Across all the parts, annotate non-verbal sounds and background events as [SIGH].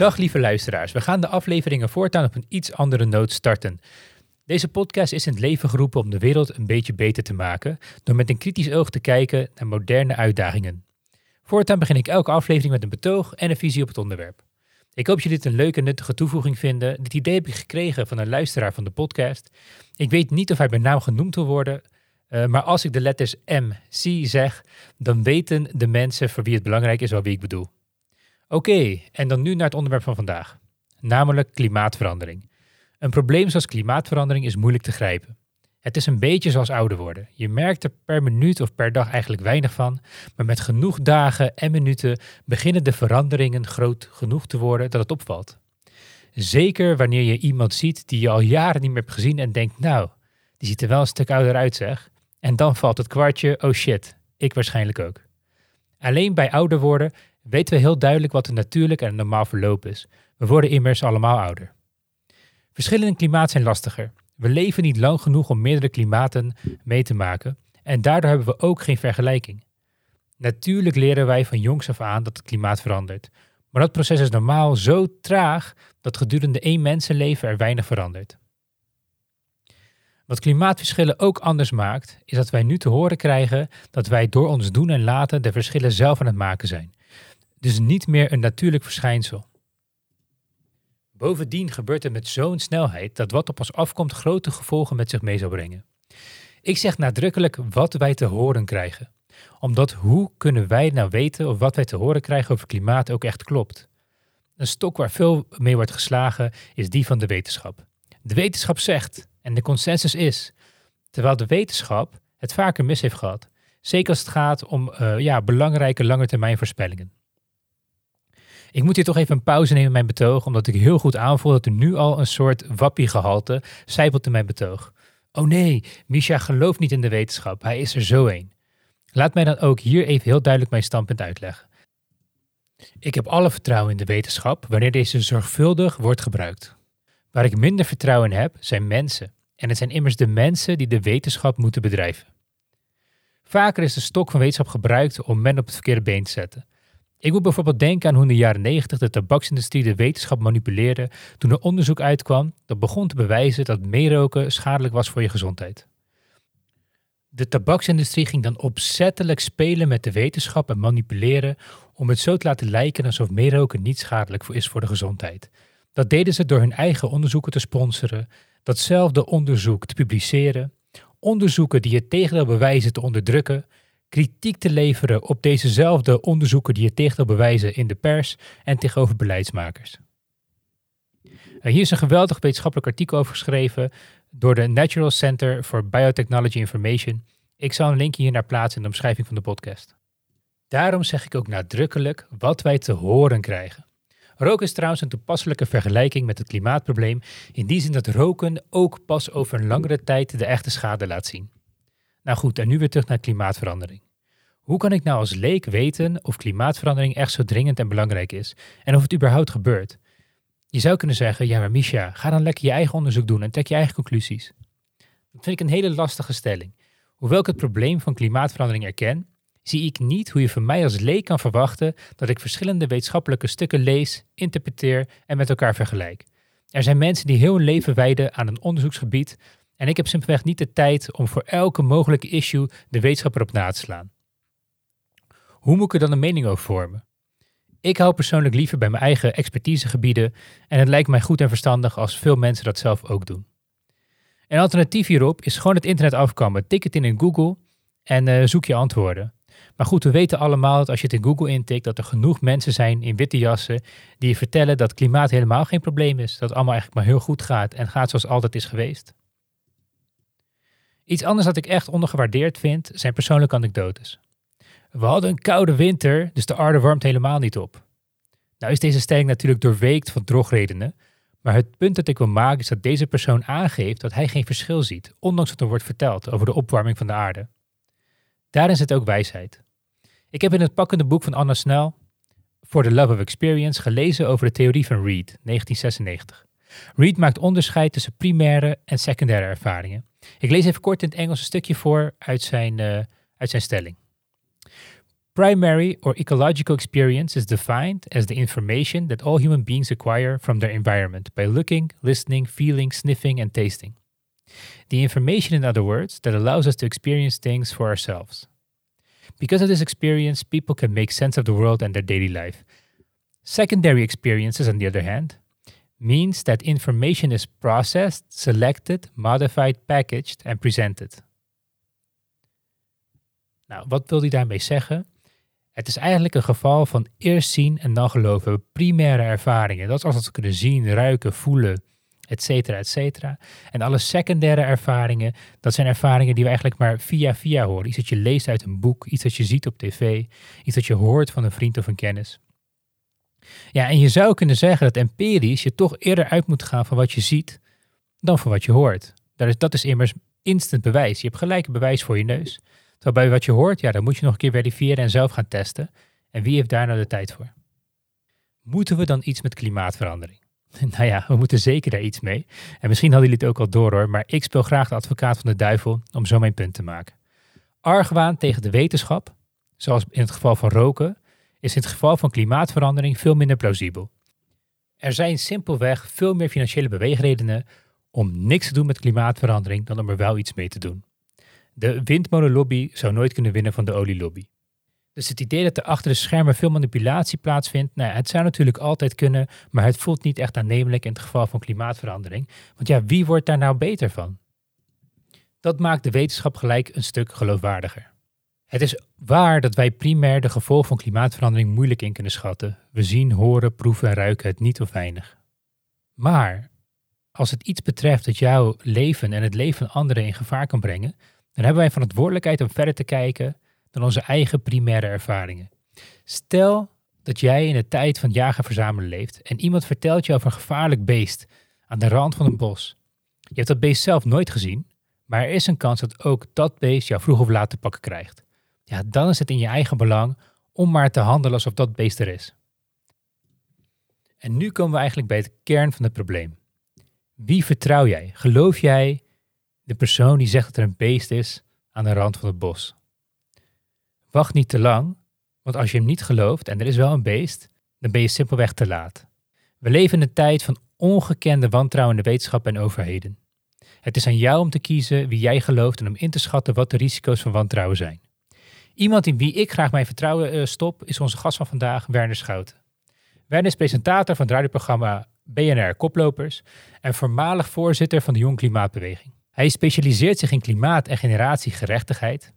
Dag lieve luisteraars, we gaan de afleveringen voortaan op een iets andere noot starten. Deze podcast is in het leven geroepen om de wereld een beetje beter te maken, door met een kritisch oog te kijken naar moderne uitdagingen. Voortaan begin ik elke aflevering met een betoog en een visie op het onderwerp. Ik hoop jullie dit een leuke nuttige toevoeging vinden. Dit idee heb ik gekregen van een luisteraar van de podcast. Ik weet niet of hij bij naam genoemd wil worden, uh, maar als ik de letters M, C zeg, dan weten de mensen voor wie het belangrijk is wel wie ik bedoel. Oké, en dan nu naar het onderwerp van vandaag, namelijk klimaatverandering. Een probleem zoals klimaatverandering is moeilijk te grijpen. Het is een beetje zoals ouder worden. Je merkt er per minuut of per dag eigenlijk weinig van, maar met genoeg dagen en minuten beginnen de veranderingen groot genoeg te worden dat het opvalt. Zeker wanneer je iemand ziet die je al jaren niet meer hebt gezien en denkt, nou, die ziet er wel een stuk ouder uit zeg. En dan valt het kwartje, oh shit, ik waarschijnlijk ook. Alleen bij ouder worden weten we heel duidelijk wat een natuurlijk en een normaal verloop is. We worden immers allemaal ouder. Verschillen in klimaat zijn lastiger. We leven niet lang genoeg om meerdere klimaten mee te maken en daardoor hebben we ook geen vergelijking. Natuurlijk leren wij van jongs af aan dat het klimaat verandert, maar dat proces is normaal zo traag dat gedurende één mensenleven er weinig verandert. Wat klimaatverschillen ook anders maakt, is dat wij nu te horen krijgen dat wij door ons doen en laten de verschillen zelf aan het maken zijn. Dus niet meer een natuurlijk verschijnsel. Bovendien gebeurt het met zo'n snelheid dat wat op ons afkomt grote gevolgen met zich mee zal brengen. Ik zeg nadrukkelijk wat wij te horen krijgen. Omdat hoe kunnen wij nou weten of wat wij te horen krijgen over klimaat ook echt klopt? Een stok waar veel mee wordt geslagen is die van de wetenschap. De wetenschap zegt, en de consensus is, terwijl de wetenschap het vaker mis heeft gehad. Zeker als het gaat om uh, ja, belangrijke langetermijnvoorspellingen. Ik moet hier toch even een pauze nemen in mijn betoog, omdat ik heel goed aanvoel dat er nu al een soort wappiegehalte zijpelt in mijn betoog. Oh nee, Misha gelooft niet in de wetenschap, hij is er zo een. Laat mij dan ook hier even heel duidelijk mijn standpunt uitleggen. Ik heb alle vertrouwen in de wetenschap wanneer deze zorgvuldig wordt gebruikt. Waar ik minder vertrouwen in heb, zijn mensen. En het zijn immers de mensen die de wetenschap moeten bedrijven. Vaker is de stok van wetenschap gebruikt om men op het verkeerde been te zetten. Ik moet bijvoorbeeld denken aan hoe in de jaren 90 de tabaksindustrie de wetenschap manipuleerde toen er onderzoek uitkwam dat begon te bewijzen dat meeroken schadelijk was voor je gezondheid. De tabaksindustrie ging dan opzettelijk spelen met de wetenschap en manipuleren om het zo te laten lijken alsof meeroken niet schadelijk is voor de gezondheid. Dat deden ze door hun eigen onderzoeken te sponsoren, datzelfde onderzoek te publiceren, onderzoeken die het tegendeel bewijzen te onderdrukken kritiek te leveren op dezezelfde onderzoeken die het tegendeel bewijzen in de pers en tegenover beleidsmakers. Uh, hier is een geweldig wetenschappelijk artikel over geschreven door de Natural Center for Biotechnology Information. Ik zal een linkje hier naar plaatsen in de omschrijving van de podcast. Daarom zeg ik ook nadrukkelijk wat wij te horen krijgen. Roken is trouwens een toepasselijke vergelijking met het klimaatprobleem, in die zin dat roken ook pas over een langere tijd de echte schade laat zien. Nou goed, en nu weer terug naar klimaatverandering. Hoe kan ik nou als leek weten of klimaatverandering echt zo dringend en belangrijk is en of het überhaupt gebeurt? Je zou kunnen zeggen, ja maar Misha, ga dan lekker je eigen onderzoek doen en trek je eigen conclusies. Dat vind ik een hele lastige stelling. Hoewel ik het probleem van klimaatverandering erken, zie ik niet hoe je van mij als leek kan verwachten dat ik verschillende wetenschappelijke stukken lees, interpreteer en met elkaar vergelijk. Er zijn mensen die heel hun leven wijden aan een onderzoeksgebied en ik heb simpelweg niet de tijd om voor elke mogelijke issue de wetenschap erop na te slaan. Hoe moet ik er dan een mening over vormen? Ik hou persoonlijk liever bij mijn eigen expertisegebieden en het lijkt mij goed en verstandig als veel mensen dat zelf ook doen. Een alternatief hierop is gewoon het internet afkomen. Tik het in in Google en uh, zoek je antwoorden. Maar goed, we weten allemaal dat als je het in Google intikt, dat er genoeg mensen zijn in witte jassen die je vertellen dat klimaat helemaal geen probleem is. Dat het allemaal eigenlijk maar heel goed gaat en gaat zoals altijd is geweest. Iets anders dat ik echt ondergewaardeerd vind, zijn persoonlijke anekdotes. We hadden een koude winter, dus de aarde warmt helemaal niet op. Nou is deze stelling natuurlijk doorweekt van drogredenen, maar het punt dat ik wil maken is dat deze persoon aangeeft dat hij geen verschil ziet, ondanks wat er wordt verteld over de opwarming van de aarde. Daarin zit ook wijsheid. Ik heb in het pakkende boek van Anna Snell, For the Love of Experience, gelezen over de theorie van Reed, 1996. Reed maakt onderscheid tussen primaire en secundaire ervaringen. Ik lees even kort in het Engels een stukje voor uit zijn, uh, uit zijn stelling. Primary or ecological experience is defined as the information that all human beings acquire from their environment by looking, listening, feeling, sniffing, and tasting. The information, in other words, that allows us to experience things for ourselves. Because of this experience, people can make sense of the world and their daily life. Secondary experiences, on the other hand, means that information is processed, selected, modified, packaged, and presented. Nou, wat wil hij daarmee zeggen? Het is eigenlijk een geval van eerst zien en dan geloven. Primaire ervaringen. Dat is als we kunnen zien, ruiken, voelen, et cetera, et cetera. En alle secundaire ervaringen, dat zijn ervaringen die we eigenlijk maar via via horen. Iets dat je leest uit een boek, iets dat je ziet op tv, iets dat je hoort van een vriend of een kennis. Ja, en je zou kunnen zeggen dat empirisch je toch eerder uit moet gaan van wat je ziet dan van wat je hoort. Dat is, dat is immers instant bewijs. Je hebt gelijk bewijs voor je neus. Terwijl bij wat je hoort, ja, dan moet je nog een keer verifiëren en zelf gaan testen. En wie heeft daar nou de tijd voor? Moeten we dan iets met klimaatverandering? [LAUGHS] Nou ja, we moeten zeker daar iets mee. En misschien hadden jullie het ook al door hoor, maar ik speel graag de advocaat van de duivel om zo mijn punt te maken. Argwaan tegen de wetenschap, zoals in het geval van roken, is in het geval van klimaatverandering veel minder plausibel. Er zijn simpelweg veel meer financiële beweegredenen om niks te doen met klimaatverandering dan om er wel iets mee te doen. De windmolenlobby zou nooit kunnen winnen van de olielobby. Dus het idee dat er achter de schermen veel manipulatie plaatsvindt, nou, het zou natuurlijk altijd kunnen, maar het voelt niet echt aannemelijk in het geval van klimaatverandering. Want ja, wie wordt daar nou beter van? Dat maakt de wetenschap gelijk een stuk geloofwaardiger. Het is waar dat wij primair de gevolgen van klimaatverandering moeilijk in kunnen schatten. We zien, horen, proeven en ruiken het niet of weinig. Maar als het iets betreft dat jouw leven en het leven van anderen in gevaar kan brengen, dan hebben wij verantwoordelijkheid om verder te kijken dan onze eigen primaire ervaringen. Stel dat jij in de tijd van jagen verzamelen leeft en iemand vertelt je over een gevaarlijk beest aan de rand van een bos. Je hebt dat beest zelf nooit gezien, maar er is een kans dat ook dat beest jou vroeg of laat te pakken krijgt. Ja, dan is het in je eigen belang om maar te handelen alsof dat beest er is. En nu komen we eigenlijk bij het kern van het probleem. Wie vertrouw jij? Geloof jij de persoon die zegt dat er een beest is aan de rand van het bos? Wacht niet te lang, want als je hem niet gelooft en er is wel een beest, dan ben je simpelweg te laat. We leven in een tijd van ongekende wantrouwen in wetenschap en overheden. Het is aan jou om te kiezen wie jij gelooft en om in te schatten wat de risico's van wantrouwen zijn. Iemand in wie ik graag mijn vertrouwen uh, stop is onze gast van vandaag, Werner Schouten. Werner is presentator van het radioprogramma BNR Koplopers en voormalig voorzitter van de Jong Klimaatbeweging. Hij specialiseert zich in klimaat- en generatiegerechtigheid.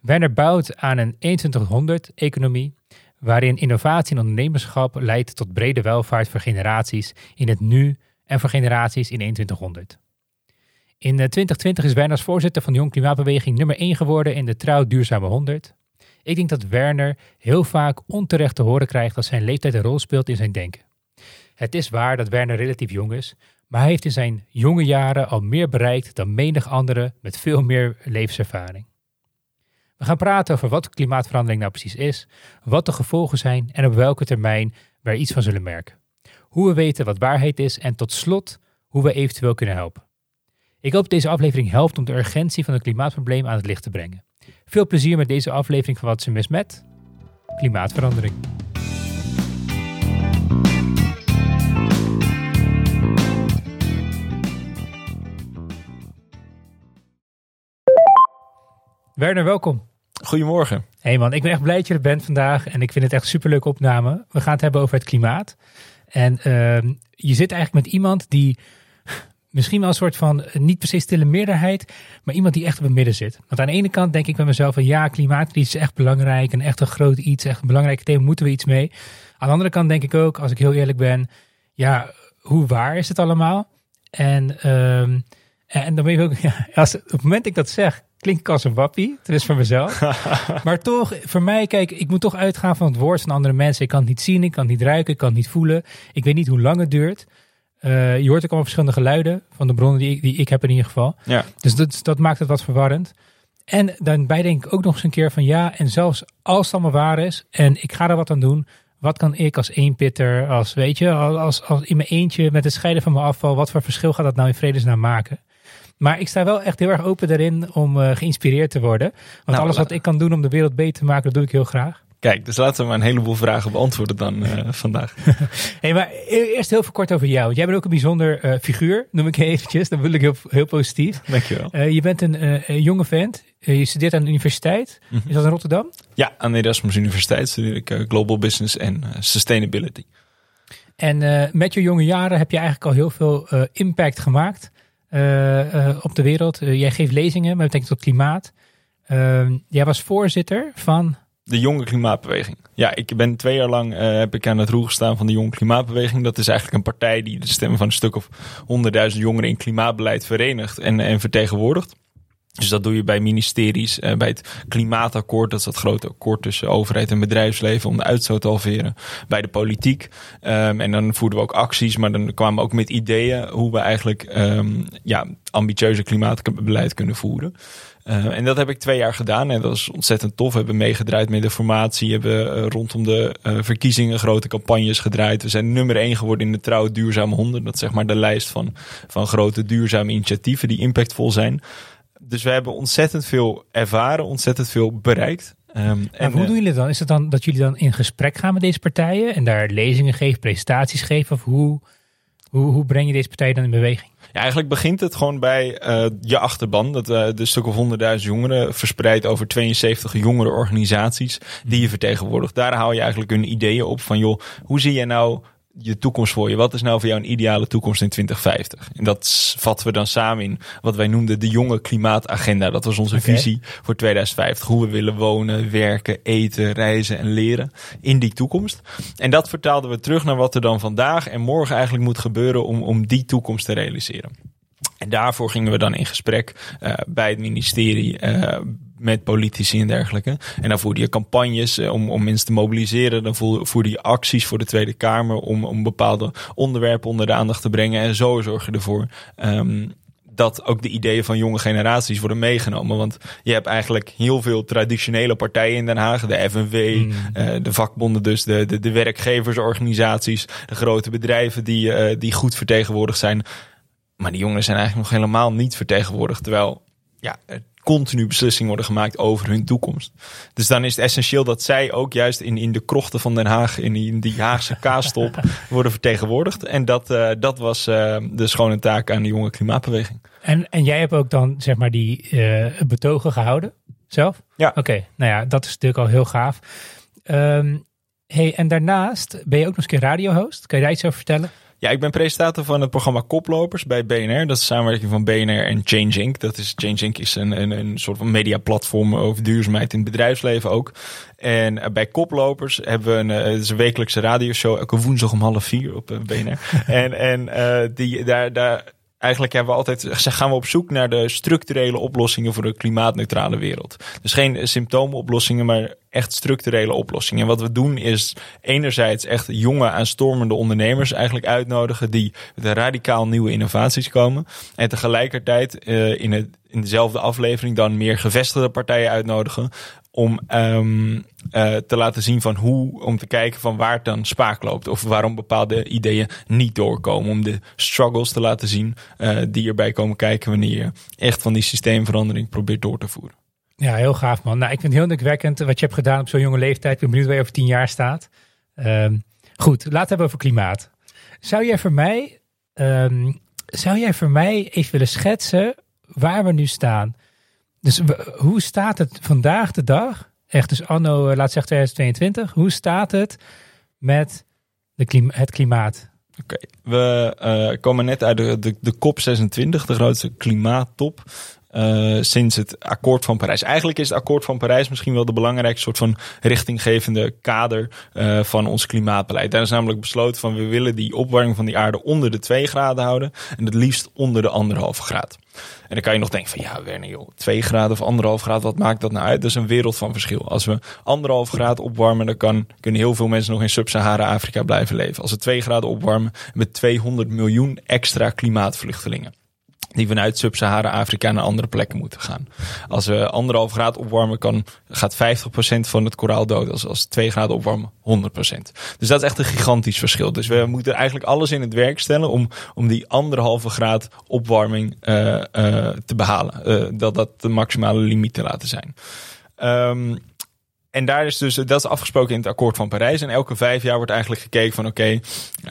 Werner bouwt aan een 2100-economie waarin innovatie en ondernemerschap leidt tot brede welvaart voor generaties in het nu en voor generaties in 2100. In 2020 is Werner als voorzitter van de Jong Klimaatbeweging nummer 1 geworden in de Trouw Duurzame 100. Ik denk dat Werner heel vaak onterecht te horen krijgt dat zijn leeftijd een rol speelt in zijn denken. Het is waar dat Werner relatief jong is, maar hij heeft in zijn jonge jaren al meer bereikt dan menig andere met veel meer levenservaring. We gaan praten over wat klimaatverandering nou precies is, wat de gevolgen zijn en op welke termijn we iets van zullen merken. Hoe we weten wat waarheid is en tot slot hoe we eventueel kunnen helpen. Ik hoop dat deze aflevering helpt om de urgentie van het klimaatprobleem aan het licht te brengen. Veel plezier met deze aflevering van Wat ze mis met klimaatverandering. Werner, welkom. Goedemorgen. Hey man, ik ben echt blij dat je er bent vandaag en ik vind het echt een superleuke opname. We gaan het hebben over het klimaat. En uh, je zit eigenlijk met iemand die misschien wel een soort van, niet per se stille meerderheid, maar iemand die echt op het midden zit. Want aan de ene kant denk ik bij mezelf van ja, klimaatcrisis is echt belangrijk en echt een groot iets, echt een belangrijk thema, moeten we iets mee. Aan de andere kant denk ik ook, als ik heel eerlijk ben, ja, hoe waar is het allemaal? En, uh, en dan ben je ook, [LAUGHS] ja, als, op het moment dat ik dat zeg, klinkt als een wappie. Dat is voor mezelf. [LAUGHS] maar toch, voor mij, kijk, ik moet toch uitgaan van het woord van andere mensen. Ik kan het niet zien, ik kan het niet ruiken, ik kan het niet voelen. Ik weet niet hoe lang het duurt. Uh, je hoort ook allemaal verschillende geluiden van de bronnen die ik, die ik heb in ieder geval. Ja. Dus dat, dat maakt het wat verwarrend. En daarbij denk ik ook nog eens een keer van ja, en zelfs als het allemaal waar is en ik ga er wat aan doen, wat kan ik als eenpitter, als weet je, als, als in mijn eentje met het scheiden van mijn afval, wat voor verschil gaat dat nou in vredesnaam maken? Maar ik sta wel echt heel erg open daarin om uh, geïnspireerd te worden. Want Nou, alles wat ik kan doen om de wereld beter te maken, dat doe ik heel graag. Kijk, dus laten we maar een heleboel vragen beantwoorden dan eh, vandaag. [LAUGHS] Hey, maar e- eerst heel veel kort over jou. Jij bent ook een bijzonder eh, figuur, noem ik eventjes. Dat wil ik heel, heel positief. Dankjewel. Eh, je bent een, jonge vent. Je studeert aan de universiteit. Mhm. Is dat in Rotterdam? Ja, aan de Erasmus Universiteit studeer ik Global Business en Sustainability. En met je jonge jaren heb je eigenlijk al heel veel impact gemaakt op de wereld. Jij geeft lezingen met betrekking tot klimaat. Ehm, jij was voorzitter van. De jonge klimaatbeweging. Ja, ik ben twee jaar lang eh, heb ik aan het roer gestaan van de jonge klimaatbeweging. Dat is eigenlijk een partij die de stemmen van een stuk of honderdduizend jongeren in klimaatbeleid verenigt en, en vertegenwoordigt. Dus dat doe je bij ministeries, eh, bij het klimaatakkoord. Dat is dat grote akkoord tussen overheid en bedrijfsleven om de uitstoot te halveren. Bij de politiek. Ehm, en dan voerden we ook acties, maar dan kwamen we ook met ideeën hoe we eigenlijk ehm, ja, ambitieuze klimaatbeleid kunnen voeren. Uh, en dat heb ik twee jaar gedaan en dat is ontzettend tof. We hebben meegedraaid met de formatie, hebben uh, rondom de uh, verkiezingen grote campagnes gedraaid. We zijn nummer één geworden in de Trouw Duurzame 100. Dat is zeg maar de lijst van, van grote duurzame initiatieven die impactvol zijn. Dus we hebben ontzettend veel ervaren, ontzettend veel bereikt. Um, en, en hoe doen jullie het dan? Is het dan dat jullie dan in gesprek gaan met deze partijen en daar lezingen geven, presentaties geven? Of hoe, hoe, hoe breng je deze partijen dan in beweging? Ja, eigenlijk begint het gewoon bij uh, je achterban. Dat uh, de stuk of honderdduizend jongeren verspreid over 72 jongere organisaties die je vertegenwoordigt. Daar haal je eigenlijk hun ideeën op van joh, hoe zie jij nou je toekomst voor je? Wat is nou voor jou een ideale toekomst in 2050? En dat vatten we dan samen in wat wij noemden de jonge klimaatagenda. Dat was onze okay. visie voor 2050. Hoe we willen wonen, werken, eten, reizen en leren in die toekomst. En dat vertaalden we terug naar wat er dan vandaag en morgen eigenlijk moet gebeuren om, om die toekomst te realiseren. En daarvoor gingen we dan in gesprek uh, bij het ministerie uh, met politici en dergelijke. En dan voerde je campagnes uh, om, om mensen te mobiliseren. Dan voerde je acties voor de Tweede Kamer om, om bepaalde onderwerpen onder de aandacht te brengen. En zo zorg je ervoor um, dat ook de ideeën van jonge generaties worden meegenomen. Want je hebt eigenlijk heel veel traditionele partijen in Den Haag. De FNW, mm. uh, de vakbonden dus, de, de, de werkgeversorganisaties, de grote bedrijven die, uh, die goed vertegenwoordigd zijn. Maar die jongeren zijn eigenlijk nog helemaal niet vertegenwoordigd. Terwijl ja, continu beslissingen worden gemaakt over hun toekomst. Dus dan is het essentieel dat zij ook juist in, in de krochten van Den Haag, in die, in die Haagse kaastop, [LAUGHS] worden vertegenwoordigd. En dat, uh, dat was uh, de schone taak aan de jonge klimaatbeweging. En, en jij hebt ook dan zeg maar die uh, betogen gehouden zelf? Ja. Oké, okay. nou ja, dat is natuurlijk al heel gaaf. Um, hey, en daarnaast ben je ook nog eens een keer radiohost. Kan je daar iets over vertellen? Ja, ik ben presentator van het programma Koplopers bij BNR. Dat is de samenwerking van BNR en Change Inc. Dat is, Change Inc. is een, een, een soort van mediaplatform over duurzaamheid in het bedrijfsleven ook. En bij Koplopers hebben we een, het is een wekelijkse radioshow, elke woensdag om half vier op BNR. [LAUGHS] en en uh, die, daar, daar, eigenlijk hebben we altijd gaan we op zoek naar de structurele oplossingen voor een klimaatneutrale wereld. Dus geen symptoomoplossingen, maar echt structurele oplossingen. En wat we doen is enerzijds echt jonge aanstormende ondernemers eigenlijk uitnodigen die met radicaal nieuwe innovaties komen. En tegelijkertijd uh, in, het, in dezelfde aflevering dan meer gevestigde partijen uitnodigen om um, uh, te laten zien van hoe, om te kijken van waar het dan spaak loopt. Of waarom bepaalde ideeën niet doorkomen. Om de struggles te laten zien uh, die erbij komen kijken wanneer je echt van die systeemverandering probeert door te voeren. Ja, heel gaaf man. Nou, ik vind het heel indrukwekkend wat je hebt gedaan op zo'n jonge leeftijd. Ik ben benieuwd waar je over tien jaar staat. Um, goed, laten we hebben over klimaat. Zou jij voor mij, um, zou jij voor mij even willen schetsen waar we nu staan? Dus hoe staat het vandaag de dag, echt dus anno, laat zeggen 2022, hoe staat het met de het klimaat? Oké, we uh, komen net uit de, de, de COP26, de grootste klimaattop. Uh, sinds het akkoord van Parijs. Eigenlijk is het akkoord van Parijs misschien wel de belangrijkste soort van richtinggevende kader uh, van ons klimaatbeleid. Daar is namelijk besloten van we willen die opwarming van die aarde onder de 2 graden houden en het liefst onder de anderhalve graad. En dan kan je nog denken van ja Werner joh, 2 graden of anderhalf graad, wat maakt dat nou uit? Dat is een wereld van verschil. Als we anderhalf graad opwarmen, dan kan, kunnen heel veel mensen nog in Sub-Sahara-Afrika blijven leven. Als we 2 graden opwarmen, met 200 miljoen extra klimaatvluchtelingen. Die vanuit Sub-Sahara-Afrika naar andere plekken moeten gaan. Als we anderhalf graad opwarmen, kan, gaat 50% van het koraal dood. Als, als 2 graden opwarmen, 100%. Dus dat is echt een gigantisch verschil. Dus we moeten eigenlijk alles in het werk stellen om, om die anderhalve graad opwarming uh, uh, te behalen. Uh, dat dat de maximale limiet te laten zijn. Um, en daar is dus, dat is afgesproken in het akkoord van Parijs. En elke vijf jaar wordt eigenlijk gekeken van oké,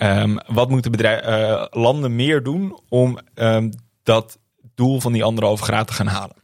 um, wat moeten landen meer doen om um, dat doel van die anderhalve graad te gaan halen.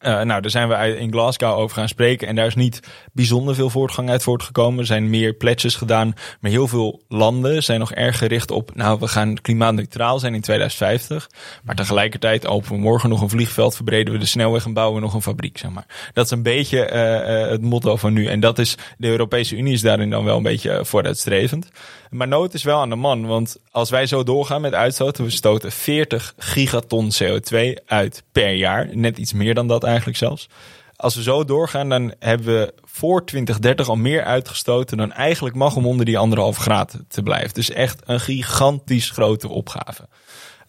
Uh, nou, daar zijn we in Glasgow over gaan spreken. En daar is niet bijzonder veel voortgang uit voortgekomen. Er zijn meer pledges gedaan. Maar heel veel landen zijn nog erg gericht op. Nou, we gaan klimaatneutraal zijn in 2050. Maar tegelijkertijd openen we morgen nog een vliegveld. Verbreden we de snelweg en bouwen we nog een fabriek. Zeg maar. Dat is een beetje uh, uh, het motto van nu. En dat is. De Europese Unie is daarin dan wel een beetje vooruitstrevend. Maar nood is wel aan de man. Want als wij zo doorgaan met uitstoten. We stoten 40 gigaton CO2 uit per jaar. Net iets meer dan dat eigenlijk zelfs. Als we zo doorgaan, dan hebben we voor 2030 al meer uitgestoten dan eigenlijk mag om onder die anderhalf graad te blijven. Dus echt een gigantisch grote opgave.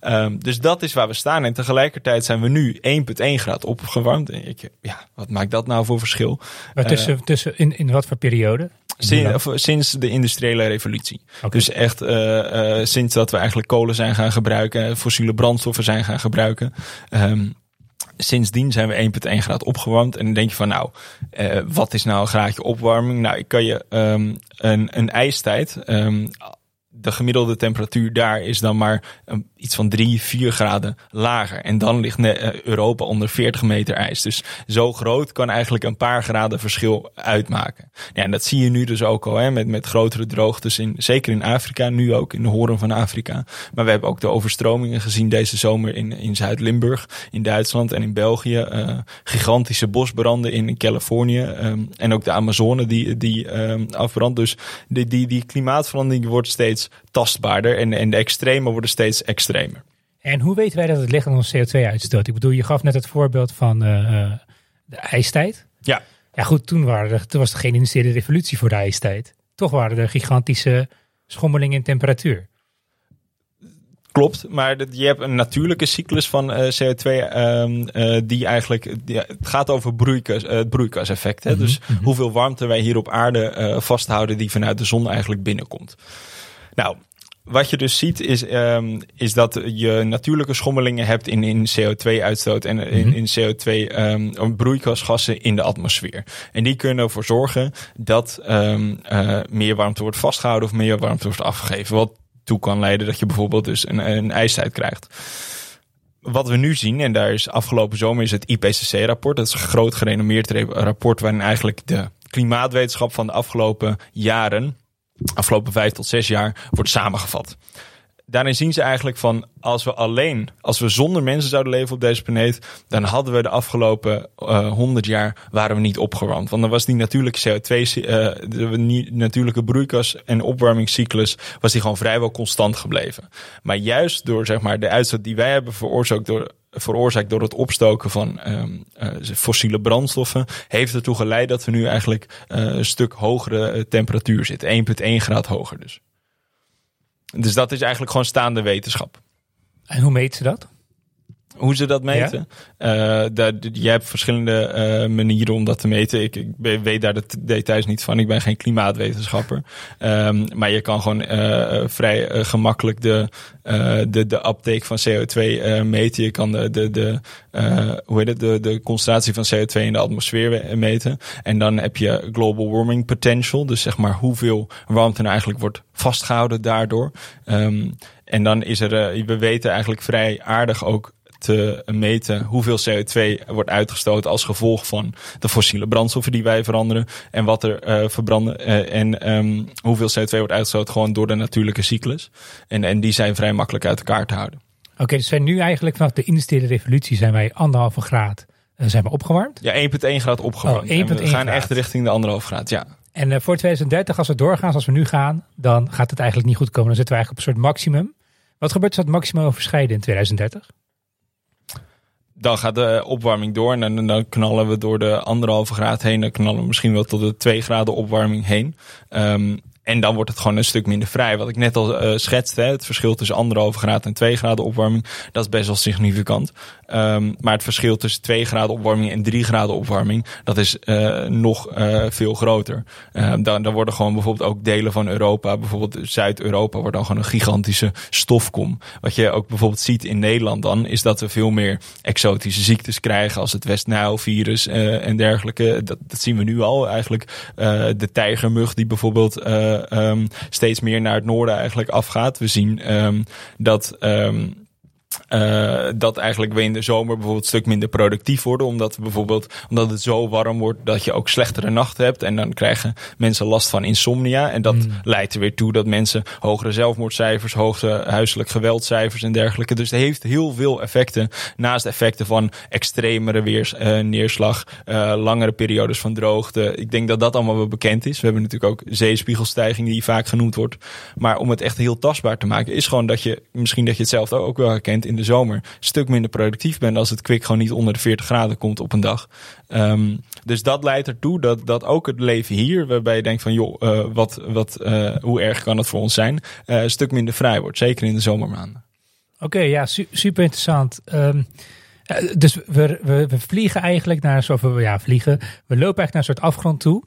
Um, dus dat is waar we staan. En tegelijkertijd zijn we nu 1,1 graad opgewarmd. En ik, ja, wat maakt dat nou voor verschil? Maar tussen, uh, tussen in, in wat voor periode? Sinds, sinds de industriële revolutie. Okay. Dus echt uh, uh, sinds dat we eigenlijk kolen zijn gaan gebruiken, fossiele brandstoffen zijn gaan gebruiken. Um, sindsdien zijn we 1,1 graad opgewarmd. En dan denk je van nou, uh, wat is nou een graadje opwarming? Nou, ik kan je um, een, een ijstijd. Um, de gemiddelde temperatuur daar is dan maar um, iets van 3, 4 graden lager. En dan ligt Europa onder 40 meter ijs. Dus zo groot kan eigenlijk een paar graden verschil uitmaken. Ja, en dat zie je nu dus ook al hè, met, met grotere droogtes, in, zeker in Afrika, nu ook in de horen van Afrika. Maar we hebben ook de overstromingen gezien deze zomer in, in Zuid-Limburg, in Duitsland en in België. Uh, gigantische bosbranden in, Californië. Um, en ook de Amazone die, die um, afbrandt. Dus die, die, die klimaatverandering wordt steeds tastbaarder en, en de extreme worden steeds extremer. En hoe weten wij dat het ligt aan onze CO2-uitstoot? Ik bedoel, je gaf net het voorbeeld van uh, de ijstijd. Ja. Ja goed, toen, waren er, toen was er geen industriële revolutie voor de ijstijd. Toch waren er gigantische schommelingen in temperatuur. Klopt, maar je hebt een natuurlijke cyclus van uh, CO2 um, uh, die eigenlijk, die, het gaat over broeikas, uh, het broeikaseffect. Hè? Mm -hmm. Dus mm -hmm. hoeveel warmte wij hier op aarde vasthouden die vanuit de zon eigenlijk binnenkomt. Nou, wat je dus ziet is, um, is dat je natuurlijke schommelingen hebt in, in CO2-uitstoot en in, -hmm. in CO2 um, broeikasgassen in de atmosfeer. En die kunnen ervoor zorgen dat um, uh, meer warmte wordt vastgehouden of meer warmte wordt afgegeven. Wat toe kan leiden dat je bijvoorbeeld dus een, een ijstijd krijgt. Wat we nu zien, en daar is afgelopen zomer is het IPCC-rapport. Dat is een groot gerenommeerd rapport waarin eigenlijk de klimaatwetenschap van de afgelopen jaren afgelopen vijf tot zes jaar wordt samengevat. Daarin zien ze eigenlijk van als we alleen, als we zonder mensen zouden leven op deze planeet, dan hadden we de afgelopen honderd uh, jaar waren we niet opgewarmd. Want dan was die natuurlijke CO2, uh, de natuurlijke broeikas en opwarmingscyclus, was die gewoon vrijwel constant gebleven. Maar juist door zeg maar de uitstoot die wij hebben veroorzaakt door veroorzaakt door het opstoken van um, uh, fossiele brandstoffen, heeft ertoe geleid dat we nu eigenlijk uh, een stuk hogere temperatuur zitten. 1,1 graad hoger dus. Dus dat is eigenlijk gewoon staande wetenschap. En hoe meet ze dat? Hoe ze dat meten? Ja. Uh, daar, je hebt verschillende uh, manieren om dat te meten. Ik, ik, weet daar de details niet van. Ik ben geen klimaatwetenschapper. Um, maar je kan gewoon uh, vrij gemakkelijk de, de, de uptake van CO2 meten. Je kan de, de, de, hoe heet het, de, de concentratie van CO2 in de atmosfeer meten. En dan heb je global warming potential. Dus zeg maar hoeveel warmte nou eigenlijk wordt vastgehouden daardoor. Um, en dan is er, we weten eigenlijk vrij aardig ook te meten hoeveel CO2 wordt uitgestoten als gevolg van de fossiele brandstoffen die wij veranderen en wat er uh, verbranden uh, en um, hoeveel CO2 wordt uitgestoten gewoon door de natuurlijke cyclus. En, en die zijn vrij makkelijk uit elkaar te houden. Oké, okay, dus zijn nu eigenlijk vanaf de industriële revolutie zijn wij anderhalve graad uh, zijn we opgewarmd? Ja, 1,1 graad opgewarmd. Oh, 1,1 we gaan graad. echt richting de anderhalve graad, ja. En uh, voor 2030, als we doorgaan zoals we nu gaan, dan gaat het eigenlijk niet goed komen. Dan zitten we eigenlijk op een soort maximum. Wat gebeurt als dat maximum overschrijden in 2030? Dan gaat de opwarming door en dan, knallen we door de anderhalve graad heen. Dan knallen we misschien wel tot de twee graden opwarming heen. Um, En dan wordt het gewoon een stuk minder vrij. Wat ik net al uh, schetste, het verschil tussen anderhalve graad en 2 graden opwarming, dat is best wel significant. Um, maar het verschil tussen 2 graden opwarming en 3 graden opwarming, dat is uh, nog uh, veel groter. Um, dan, dan worden gewoon bijvoorbeeld ook delen van Europa, bijvoorbeeld Zuid-Europa, wordt dan gewoon een gigantische stofkom. Wat je ook bijvoorbeeld ziet in Nederland dan, is dat we veel meer exotische ziektes krijgen als het West-Nile-virus en dergelijke. Dat, dat zien we nu al eigenlijk. de tijgermug die bijvoorbeeld um, steeds meer naar het noorden eigenlijk afgaat. We zien um, dat um, uh, dat eigenlijk we in de zomer bijvoorbeeld een stuk minder productief worden. Omdat, bijvoorbeeld, omdat het zo warm wordt dat je ook slechtere nachten hebt. En dan krijgen mensen last van insomnia. En dat mm. leidt er weer toe dat mensen hogere zelfmoordcijfers, hogere huiselijk geweldcijfers en dergelijke. Dus het heeft heel veel effecten. Naast effecten van extremere weer, uh, neerslag, uh, langere periodes van droogte. Ik denk dat dat allemaal wel bekend is. We hebben natuurlijk ook zeespiegelstijging die vaak genoemd wordt. Maar om het echt heel tastbaar te maken, is gewoon dat je, misschien dat je het zelf ook wel herkent in de zomer een stuk minder productief bent als het kwik gewoon niet onder de 40 graden komt op een dag. Um, dus dat leidt ertoe dat, dat ook het leven hier, waarbij je denkt van joh, uh, wat, wat, uh, hoe erg kan het voor ons zijn, uh, een stuk minder vrij wordt. Zeker in de zomermaanden. Oké, ja, su super interessant. Um, dus we, we, we, vliegen eigenlijk naar, we, ja, vliegen, we lopen eigenlijk naar een soort afgrond toe.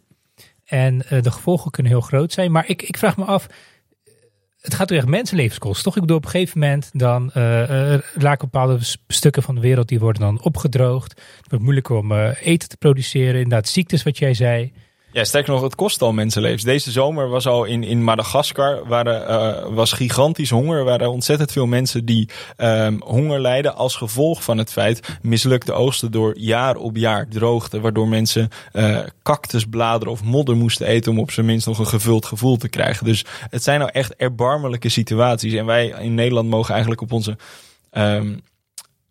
En de gevolgen kunnen heel groot zijn. Maar ik, ik vraag me af, het gaat toch echt mensenlevens kosten, toch? Ik bedoel, op een gegeven moment dan uh, raken bepaalde stukken van de wereld die worden dan opgedroogd. Het wordt moeilijker om uh, eten te produceren. Inderdaad, ziektes, wat jij zei. Ja, sterker nog, het kost al mensenlevens. Deze zomer was al in, in Madagaskar waren, uh, was gigantisch honger. Er waren ontzettend veel mensen die um, honger lijden als gevolg van het feit mislukte oogsten door jaar op jaar droogte. Waardoor mensen uh, cactusbladeren of modder moesten eten om op zijn minst nog een gevuld gevoel te krijgen. Dus het zijn nou echt erbarmelijke situaties. En wij in Nederland mogen eigenlijk op onze um,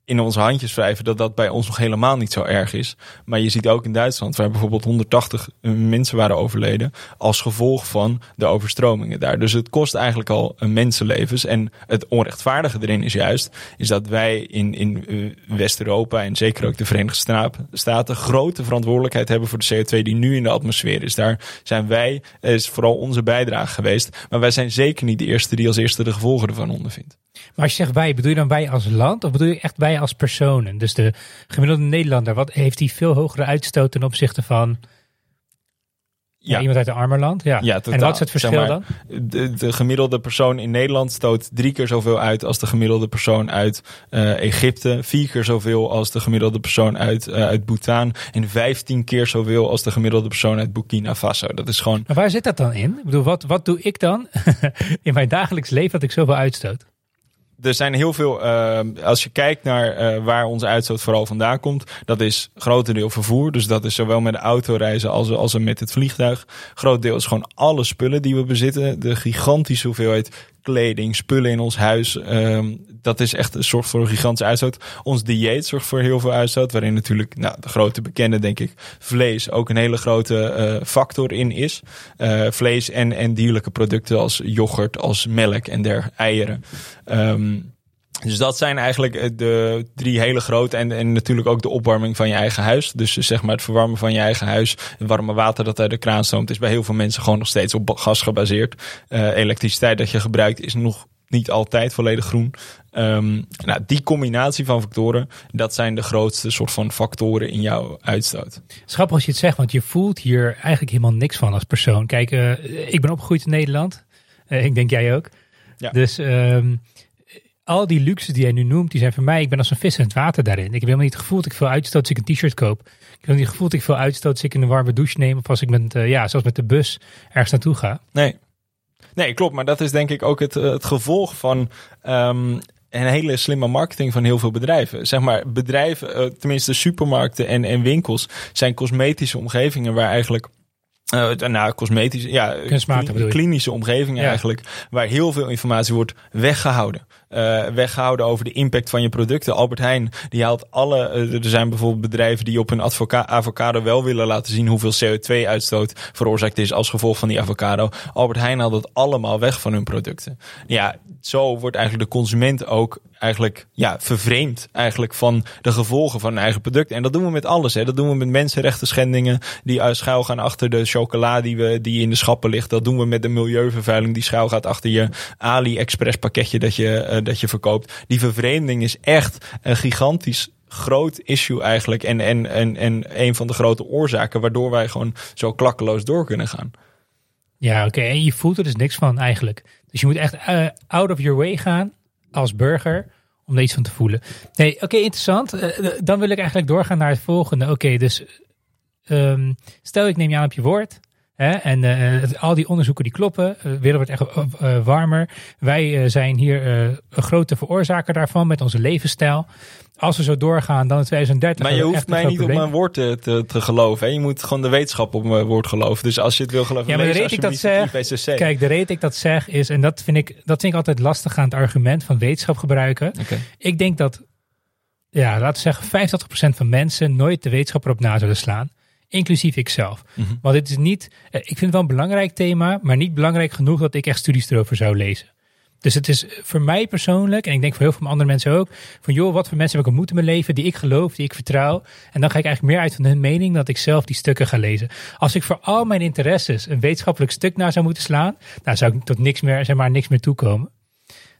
in onze handjes wrijven dat dat bij ons nog helemaal niet zo erg is. Maar je ziet ook in Duitsland, waar bijvoorbeeld 180 mensen waren overleden als gevolg van de overstromingen daar. Dus het kost eigenlijk al een mensenlevens. En het onrechtvaardige erin is juist, is dat wij in, in eh, West-Europa en zeker ook de Verenigde Staten grote verantwoordelijkheid hebben voor de CO2 die nu in de atmosfeer is. Daar zijn wij, is vooral onze bijdrage geweest. Maar wij zijn zeker niet de eerste die als eerste de gevolgen ervan ondervindt. Maar als je zegt wij, bedoel je dan wij als land of bedoel je echt wij als personen? Dus de gemiddelde Nederlander, wat heeft hij veel hogere uitstoot ten opzichte van ja. iemand uit een armer land? Ja. ja en wat is het verschil dan? De, de, gemiddelde persoon in Nederland stoot drie keer zoveel uit als de gemiddelde persoon uit uh, Egypte. Vier keer zoveel als de gemiddelde persoon uit, uh, uit Bhutan. En vijftien keer zoveel als de gemiddelde persoon uit Burkina Faso. Dat is gewoon... Maar waar zit dat dan in? Ik bedoel, wat, wat doe ik dan [LAUGHS] in mijn dagelijks leven dat ik zoveel uitstoot? Er zijn heel veel, uh, als je kijkt naar uh, waar onze uitstoot vooral vandaan komt, dat is grotendeel vervoer. Dus dat is zowel met de autoreizen als, als met het vliegtuig. Groot deel is gewoon alle spullen die we bezitten. De gigantische hoeveelheid kleding, spullen in ons huis. Um, dat is echt soort voor een gigantische uitstoot. Ons dieet zorgt voor heel veel uitstoot. Waarin natuurlijk nou, de grote bekende, denk ik, vlees ook een hele grote uh, factor in is. Uh, vlees en, en dierlijke producten als yoghurt, als melk en der eieren. Um, dus dat zijn eigenlijk eh, de drie hele grote. En, en natuurlijk ook de opwarming van je eigen huis. Dus zeg maar het verwarmen van je eigen huis. Het warme water dat uit de kraan stroomt. Is bij heel veel mensen gewoon nog steeds op gas gebaseerd. Uh, elektriciteit dat je gebruikt is nog niet altijd volledig groen. Um, nou, die combinatie van factoren, dat zijn de grootste soort van factoren in jouw uitstoot. Schappig als je het zegt, want je voelt hier eigenlijk helemaal niks van als persoon. Kijk, uh, ik ben opgegroeid in Nederland. Uh, ik denk jij ook. Ja. Dus um, al die luxe die jij nu noemt, die zijn voor mij, ik ben als een vis in het water daarin. Ik heb helemaal niet het gevoel dat ik veel uitstoot als ik een t-shirt koop. Ik heb helemaal niet het gevoel dat ik veel uitstoot als ik een warme douche neem of als ik met, uh, ja, zoals met de bus ergens naartoe ga. Nee. Nee, klopt. Maar dat is denk ik ook het, eh, het gevolg van um, een hele slimme marketing van heel veel bedrijven. Zeg maar, bedrijven, uh, tenminste supermarkten en, en winkels, zijn cosmetische omgevingen waar eigenlijk uh, nou, cosmetische, ja, klinische omgeving eigenlijk, waar heel veel informatie wordt weggehouden. Uh, weggehouden over de impact van je producten. Albert Heijn, die haalt alle, uh, er zijn bijvoorbeeld bedrijven die op een avocado wel willen laten zien hoeveel CO2-uitstoot veroorzaakt is als gevolg van die avocado. Albert Heijn haalt dat allemaal weg van hun producten. Ja, zo wordt eigenlijk de consument ook eigenlijk ja, vervreemd eigenlijk van de gevolgen van een eigen product. En dat doen we met alles. Hè. Dat doen we met mensenrechten schendingen die schuil gaan achter de chocola die, we, die in de schappen ligt. Dat doen we met de milieuvervuiling die schuil gaat achter je AliExpress pakketje dat je, uh, dat je verkoopt. Die vervreemding is echt een gigantisch groot issue eigenlijk. En, en, en, en een van de grote oorzaken waardoor wij gewoon zo klakkeloos door kunnen gaan. Ja, oké. En je voelt er dus niks van eigenlijk. Dus je moet echt uh, out of your way gaan als burger om er iets van te voelen. Nee, oké, interessant. Uh, dan wil ik eigenlijk doorgaan naar het volgende. Oké, dus um, stel ik neem je aan op je woord. Hè, en uh, al die onderzoeken die kloppen. De wereld wordt echt warmer. Wij zijn hier een grote veroorzaker daarvan met onze levensstijl als we zo doorgaan, dan in 2030. Maar je hoeft mij niet op mijn woord te, te, te, geloven. Hè? Je moet gewoon de wetenschap op mijn woord geloven. Dus als je het wil geloven, ja, maar de reden ik dat zeg, Kijk, de reden ik dat zeg is, en dat vind ik, dat vind ik altijd lastig aan het argument van wetenschap gebruiken. Okay. Ik denk dat, ja, laten we zeggen, 85% van mensen nooit de wetenschap erop na zullen slaan. Inclusief ikzelf. Mm -hmm. Want het is niet, eh, ik vind het wel een belangrijk thema, maar niet belangrijk genoeg dat ik echt studies erover zou lezen. Dus het is voor mij persoonlijk, en ik denk voor heel veel andere mensen ook, van joh, wat voor mensen heb ik ontmoet in mijn leven die ik geloof, die ik vertrouw. En dan ga ik eigenlijk meer uit van hun mening dat ik zelf die stukken ga lezen. Als ik voor al mijn interesses een wetenschappelijk stuk naar zou moeten slaan, nou zou ik tot niks meer, zeg maar, niks meer toekomen.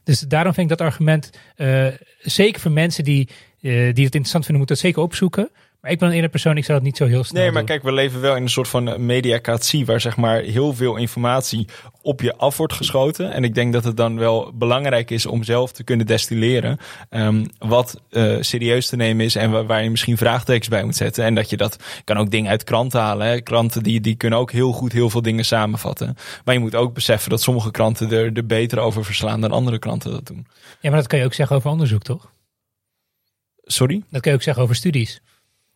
Dus daarom vind ik dat argument, uh, zeker voor mensen die, uh, die het interessant vinden, moeten het zeker opzoeken. Maar ik ben een eerder persoon, ik zou dat niet zo heel snel Nee, maar kijk, we leven wel in een soort van mediacratie... waar zeg maar heel veel informatie op je af wordt geschoten. En ik denk dat het dan wel belangrijk is om zelf te kunnen destilleren... Um, wat uh, serieus te nemen is en waar, waar, je misschien vraagtekens bij moet zetten. En dat je dat kan ook dingen uit kranten halen. Hè. Kranten die, die kunnen ook heel goed heel veel dingen samenvatten. Maar je moet ook beseffen dat sommige kranten er, er beter over verslaan... dan andere kranten dat doen. Ja, maar dat kan je ook zeggen over onderzoek, toch? Sorry? Dat kan je ook zeggen over studies.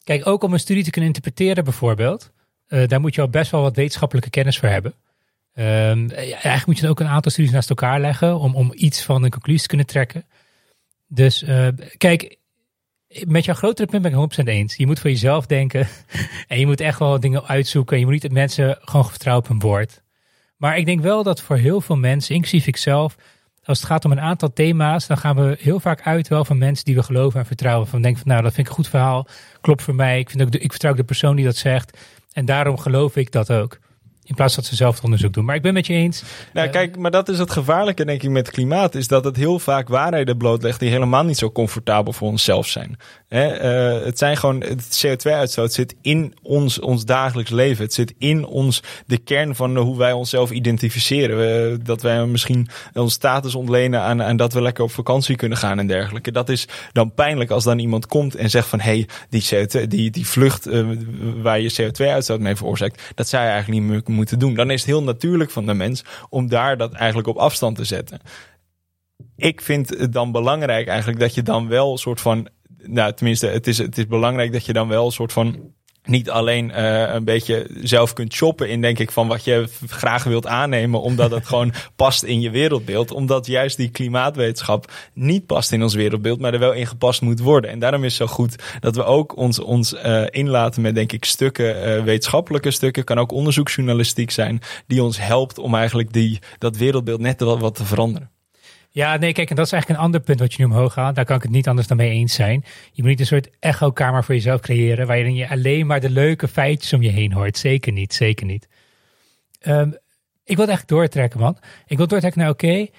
Kijk, ook om een studie te kunnen interpreteren bijvoorbeeld, uh, daar moet je al best wel wat wetenschappelijke kennis voor hebben. Um, eigenlijk moet je ook een aantal studies naast elkaar leggen om, om iets van een conclusie te kunnen trekken. Dus uh, kijk, met jouw grotere punt ben ik 100% eens. Je moet voor jezelf denken [LAUGHS] en je moet echt wel dingen uitzoeken. Je moet niet dat mensen gewoon vertrouwen op hun woord. Maar ik denk wel dat voor heel veel mensen, inclusief ikzelf, als het gaat om een aantal thema's, dan gaan we heel vaak uit wel van mensen die we geloven en vertrouwen. Van denken van nou, dat vind ik een goed verhaal, klopt voor mij. Ik, vind ook de, ik vertrouw ook de persoon die dat zegt. En daarom geloof ik dat ook. In plaats dat ze zelf het onderzoek doen. Maar ik ben met je eens. Nou, uh, kijk, maar dat is het gevaarlijke, denk ik, met het klimaat. Is dat het heel vaak waarheden blootlegt die helemaal niet zo comfortabel voor onszelf zijn. Hè? Uh, het zijn gewoon, het CO2-uitstoot zit in ons, ons dagelijks leven. Het zit in ons, de kern van hoe wij onszelf identificeren. We, dat wij misschien ons status ontlenen aan, aan dat we lekker op vakantie kunnen gaan en dergelijke. Dat is dan pijnlijk als dan iemand komt en zegt van, hé, hey, die, CO2, die, die vlucht uh, waar je CO2-uitstoot mee veroorzaakt, dat zou je eigenlijk niet moeten doen. Dan is het heel natuurlijk van de mens om daar dat eigenlijk op afstand te zetten. Ik vind het dan belangrijk eigenlijk dat je dan wel een soort van, nou tenminste, het is, het is belangrijk dat je dan wel een soort van niet alleen uh, een beetje zelf kunt shoppen in, denk ik, van wat je graag wilt aannemen, omdat het [LAUGHS] gewoon past in je wereldbeeld. Omdat juist die klimaatwetenschap niet past in ons wereldbeeld, maar er wel in gepast moet worden. En daarom is het zo goed dat we ook ons, ons uh, inlaten met, denk ik, stukken, uh, wetenschappelijke stukken, kan ook onderzoeksjournalistiek zijn, die ons helpt om eigenlijk die, dat wereldbeeld net wat te veranderen. Ja, nee, kijk, en dat is eigenlijk een ander punt wat je nu omhoog haalt. Daar kan ik het niet anders dan mee eens zijn. Je moet niet een soort echo-kamer voor jezelf creëren, waar je alleen maar de leuke feitjes om je heen hoort. Zeker niet, zeker niet. Um, ik wil het eigenlijk doortrekken, man. Ik wil doortrekken naar, oké, okay,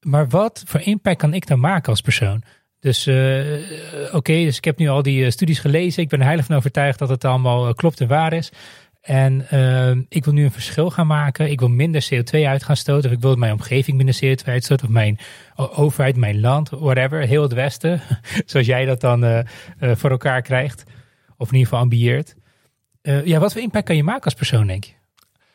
maar wat voor impact kan ik dan maken als persoon? Dus uh, oké, dus ik heb nu al die uh, studies gelezen. Ik ben heilig van overtuigd dat het allemaal uh, klopt en waar is. En uh, ik wil nu een verschil gaan maken. Ik wil minder CO2 uit gaan stoten. Of ik wil mijn omgeving minder CO2 uitstoot. Of mijn overheid, mijn land, whatever. Heel het Westen. [LAUGHS] Zoals jij dat dan uh, uh, voor elkaar krijgt. Of in ieder geval ambieert. ja, wat voor impact kan je maken als persoon, denk je?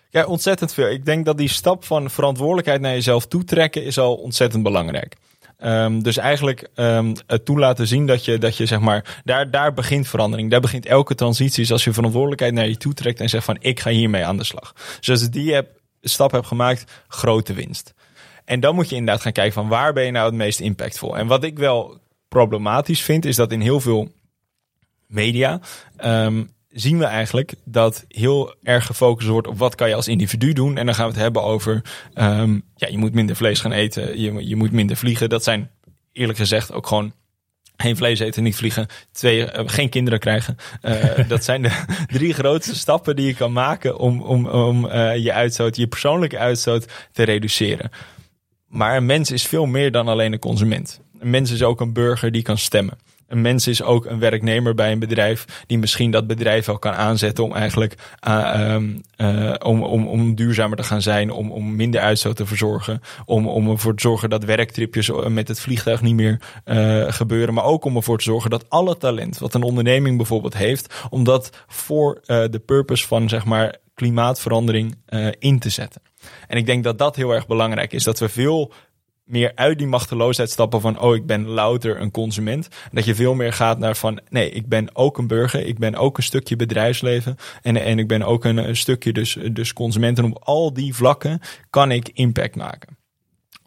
Ja, ontzettend veel. Ik denk dat die stap van verantwoordelijkheid naar jezelf toetrekken is al ontzettend belangrijk. Um, dus eigenlijk um, het toelaten zien dat je, dat je zeg maar, daar, daar begint verandering. Daar begint elke transitie. Dus als je verantwoordelijkheid naar je toe trekt en zegt van ik ga hiermee aan de slag. Dus als je die heb, stap hebt gemaakt, grote winst. En dan moet je inderdaad gaan kijken van waar ben je nou het meest impactvol. En wat ik wel problematisch vind, is dat in heel veel media um, zien we eigenlijk dat heel erg gefocust wordt op wat kan je als individu doen. En dan gaan we het hebben over, um, ja, je moet minder vlees gaan eten, je, je moet minder vliegen. Dat zijn eerlijk gezegd ook gewoon geen vlees eten, niet vliegen. Twee, uh, geen kinderen krijgen. Uh, dat zijn de [LAUGHS] drie grootste stappen die je kan maken om, om, om uh, je uitstoot, je persoonlijke uitstoot te reduceren. Maar een mens is veel meer dan alleen een consument. Een mens is ook een burger die kan stemmen. Een mens is ook een werknemer bij een bedrijf die misschien dat bedrijf wel kan aanzetten om eigenlijk uh, uh, om, om, om duurzamer te gaan zijn, om, om minder uitstoot te verzorgen, om, om ervoor te zorgen dat werktripjes met het vliegtuig niet meer gebeuren, maar ook om ervoor te zorgen dat alle talent wat een onderneming bijvoorbeeld heeft, om dat voor de purpose van zeg maar klimaatverandering in te zetten. En ik denk dat dat heel erg belangrijk is, dat we veel meer uit die machteloosheid stappen van oh ik ben louter een consument. Dat je veel meer gaat naar van nee ik ben ook een burger, ik ben ook een stukje bedrijfsleven en, en ik ben ook een, stukje dus, dus consument. En op al die vlakken kan ik impact maken.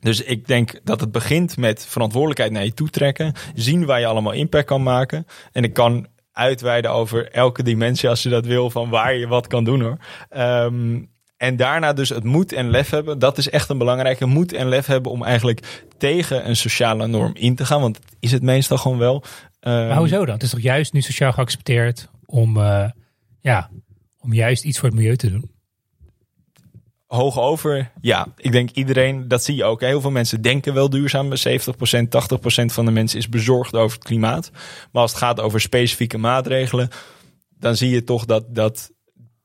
Dus ik denk dat het begint met verantwoordelijkheid naar je toe trekken. Zien waar je allemaal impact kan maken. En ik kan uitweiden over elke dimensie als je dat wil van waar je wat kan doen hoor. Um, en daarna dus het moed en lef hebben. Dat is echt een belangrijke moed en lef hebben om eigenlijk tegen een sociale norm in te gaan. Want is het meestal gewoon wel. Um... Maar hoezo dan? Het is toch juist nu sociaal geaccepteerd om, uh, ja, om juist iets voor het milieu te doen? Hoog over, ja. Ik denk iedereen, dat zie je ook. Heel veel mensen denken wel duurzaam. 70%, 80% van de mensen is bezorgd over het klimaat. Maar als het gaat over specifieke maatregelen, dan zie je toch dat, dat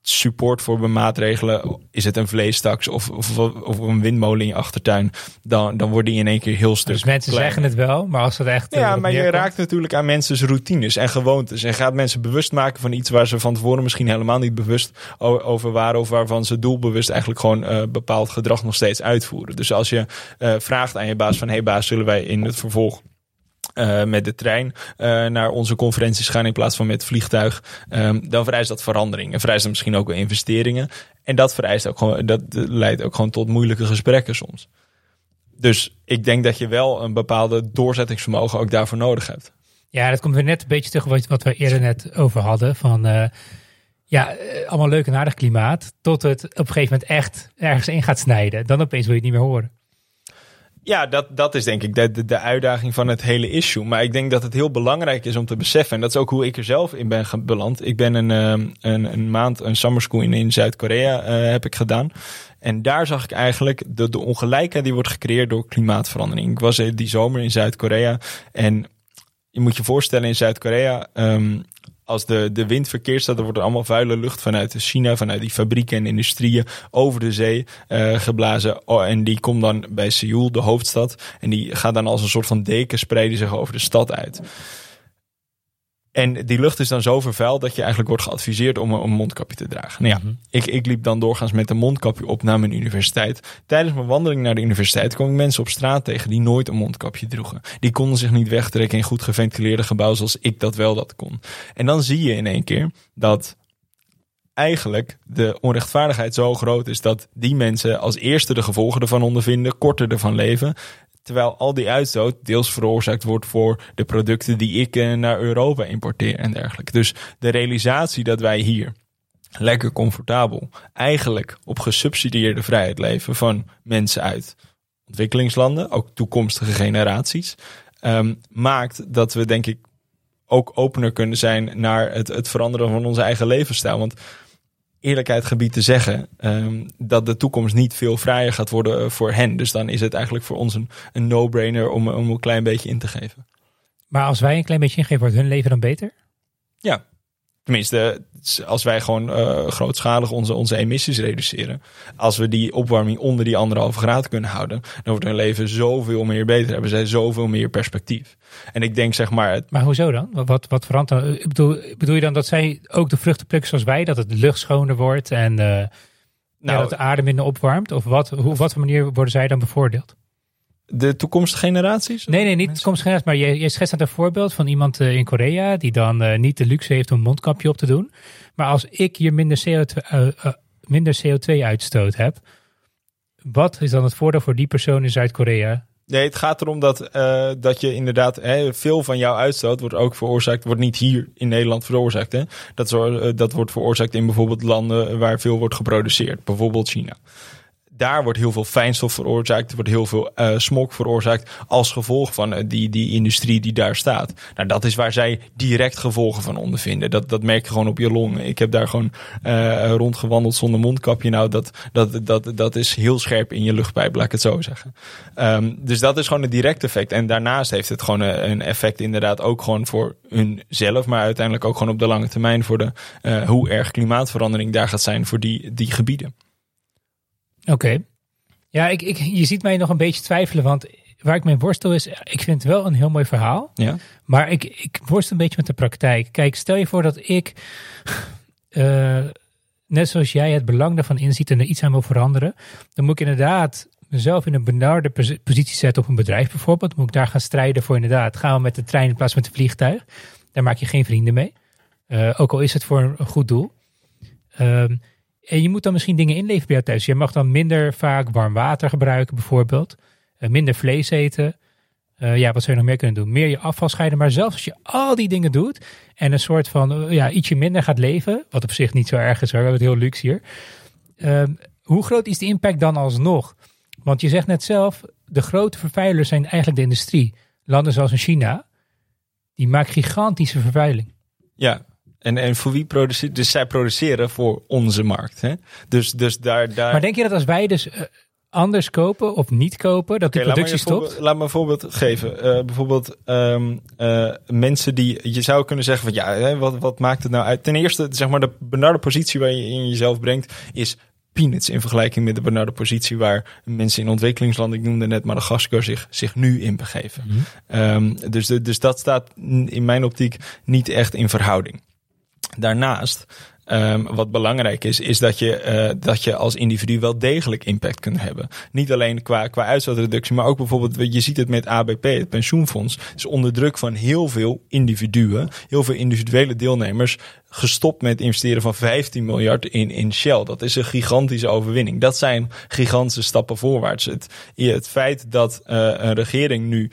support voor maatregelen, is het een vleestaks of, of, of, een windmolen in je achtertuin, dan, dan wordt die in één keer heel stuk. Dus mensen zeggen het wel, maar als het echt. Ja, maar je raakt natuurlijk aan mensen's routines en gewoontes. En gaat mensen bewust maken van iets waar ze van tevoren misschien helemaal niet bewust over waren, of waarvan ze doelbewust eigenlijk gewoon uh, bepaald gedrag nog steeds uitvoeren. Dus als je uh, vraagt aan je baas van hey baas, zullen wij in het vervolg uh, met de trein uh, naar onze conferenties gaan in plaats van met vliegtuig, um, dan vereist dat verandering. En vereist dat misschien ook wel investeringen. En dat vereist ook gewoon, dat leidt ook gewoon tot moeilijke gesprekken soms. Dus ik denk dat je wel een bepaalde doorzettingsvermogen ook daarvoor nodig hebt. Ja, dat komt weer net een beetje terug wat we eerder net over hadden. Van uh, ja, allemaal leuk en aardig klimaat. Tot het op een gegeven moment echt ergens in gaat snijden. Dan opeens wil je het niet meer horen. Ja, dat, dat is denk ik de, de, de, uitdaging van het hele issue. Maar ik denk dat het heel belangrijk is om te beseffen. En dat is ook hoe ik er zelf in ben beland. Ik ben een, ehm, een, een maand een summer school in, in Zuid-Korea uh, heb ik gedaan. En daar zag ik eigenlijk de, de ongelijkheid die wordt gecreëerd door klimaatverandering. Ik was die zomer in Zuid-Korea. En je moet je voorstellen in Zuid-Korea. Um, als de, de wind verkeerd staat, dan wordt er allemaal vuile lucht vanuit China, vanuit die fabrieken en industrieën over de zee uh, geblazen. Oh, en die komt dan bij Seoul, de hoofdstad. En die gaat dan als een soort van deken spreiden zich over de stad uit. En die lucht is dan zo vervuild dat je eigenlijk wordt geadviseerd om een, mondkapje te dragen. Nou ja, mhm. ik, ik liep dan doorgaans met een mondkapje op naar mijn universiteit. Tijdens mijn wandeling naar de universiteit kwam ik mensen op straat tegen die nooit een mondkapje droegen. Die konden zich niet wegtrekken in goed geventileerde gebouwen zoals ik dat wel dat kon. En dan zie je in één keer dat eigenlijk de onrechtvaardigheid zo groot is dat die mensen als eerste de gevolgen ervan ondervinden, korter ervan leven. Terwijl al die uitstoot deels veroorzaakt wordt voor de producten die ik eh, naar Europa importeer en dergelijke. Dus de realisatie dat wij hier lekker comfortabel eigenlijk op gesubsidieerde vrijheid leven van mensen uit ontwikkelingslanden, ook toekomstige generaties, um, maakt dat we denk ik ook opener kunnen zijn naar het, het veranderen van onze eigen levensstijl. Want eerlijkheid gebied te zeggen um, dat de toekomst niet veel vrijer gaat worden eh, voor hen. Dus dan is het eigenlijk voor ons een, een no-brainer om, om een klein beetje in te geven. Maar als wij een klein beetje ingeven, wordt hun leven dan beter? Ja, Tenminste, als wij gewoon uh, grootschalig onze, onze emissies reduceren. Als we die opwarming onder die anderhalve graad kunnen houden. Dan wordt hun leven zoveel meer beter. Hebben zij zoveel meer perspectief. En ik denk zeg maar... Het... Maar hoezo dan? Wat, wat verandert Bedoel, bedoel je dan dat zij ook de vruchten plukken zoals wij? Dat het de lucht schoner wordt en uh, nou, ja, dat de aarde minder opwarmt? Of wat, hoe, op wat manier worden zij dan bevoordeeld? De toekomstige generaties? Nee, nee, niet de toekomstige generaties. Maar je, je schetst een voorbeeld van iemand uh, in Korea die dan uh, niet de luxe heeft om een mondkapje op te doen. Maar als ik hier minder CO2, uh, minder CO2 uitstoot heb, wat is dan het voordeel voor die persoon in Zuid-Korea? Nee, het gaat erom dat, dat je inderdaad hè, veel van jouw uitstoot wordt ook veroorzaakt, wordt niet hier in Nederland veroorzaakt. Hè? Dat, zo, dat wordt veroorzaakt in bijvoorbeeld landen waar veel wordt geproduceerd, bijvoorbeeld China daar wordt heel veel fijnstof veroorzaakt. Er wordt heel veel uh, smog veroorzaakt als gevolg van uh, die, die industrie die daar staat. Nou, dat is waar zij direct gevolgen van ondervinden. Dat, dat merk je gewoon op je longen. Ik heb daar gewoon uh, rondgewandeld zonder mondkapje. Nou, dat, dat, dat, dat is heel scherp in je luchtpijp, laat ik het zo zeggen. Um, dus dat is gewoon een direct effect. En daarnaast heeft het gewoon een, een effect inderdaad ook gewoon voor hunzelf. Maar uiteindelijk ook gewoon op de lange termijn voor de, hoe erg klimaatverandering daar gaat zijn voor die, die gebieden. Oké. Ja, ik, ik, je ziet mij nog een beetje twijfelen, want waar ik mijn worstel is, ik vind het wel een heel mooi verhaal. Ja. Maar ik, ik worstel een beetje met de praktijk. Kijk, stel je voor dat ik, uh, [LAUGHS] net zoals jij het belang daarvan inziet en er iets aan wil veranderen, dan moet ik inderdaad mezelf in een benarde positie zetten op een bedrijf bijvoorbeeld. moet ik daar gaan strijden voor inderdaad. Gaan we met de trein in plaats van met het vliegtuig. Daar maak je geen vrienden mee. Uh, ook al is het voor een goed doel. Um, en je moet dan misschien dingen inleveren bij jou thuis. Je mag dan minder vaak warm water gebruiken bijvoorbeeld. Uh, minder vlees eten. Uh, ja, wat zou je nog meer kunnen doen? Meer je afval scheiden. Maar zelfs als je al die dingen doet en een soort van uh, ja, ietsje minder gaat leven, wat op zich niet zo erg is we hebben het heel luxe hier. Ehm, hoe groot is de impact dan alsnog? Want je zegt net zelf, de grote vervuilers zijn eigenlijk de industrie. Landen zoals in China, die maken gigantische vervuiling. Ja, en, en voor wie produceert? Dus zij produceren voor onze markt. Hè? Dus, dus daar, daar. Maar denk je dat als wij dus uh, anders kopen of niet kopen, dat okay, de productie stopt? Laat me een voorbeeld geven. Uh, bijvoorbeeld um, uh, mensen die, je zou kunnen zeggen van ja, hè, wat, wat maakt het nou uit? Ten eerste, zeg maar de benarde positie waar je in jezelf brengt, is peanuts in vergelijking met de benarde positie waar mensen in ontwikkelingslanden, ik noemde net Madagaskar, zich, zich nu in begeven. Mm -hmm. um, dus, de, dus dat staat in mijn optiek niet echt in verhouding. Daarnaast, um, wat belangrijk is, is dat je, uh, dat je als individu wel degelijk impact kunt hebben. Niet alleen qua, qua uitstootreductie, maar ook bijvoorbeeld, je ziet het met ABP, het pensioenfonds, is onder druk van heel veel individuen, heel veel individuele deelnemers, gestopt met investeren van 15 miljard in, in Shell. Dat is een gigantische overwinning. Dat zijn gigantische stappen voorwaarts. Het, het feit dat uh, een regering nu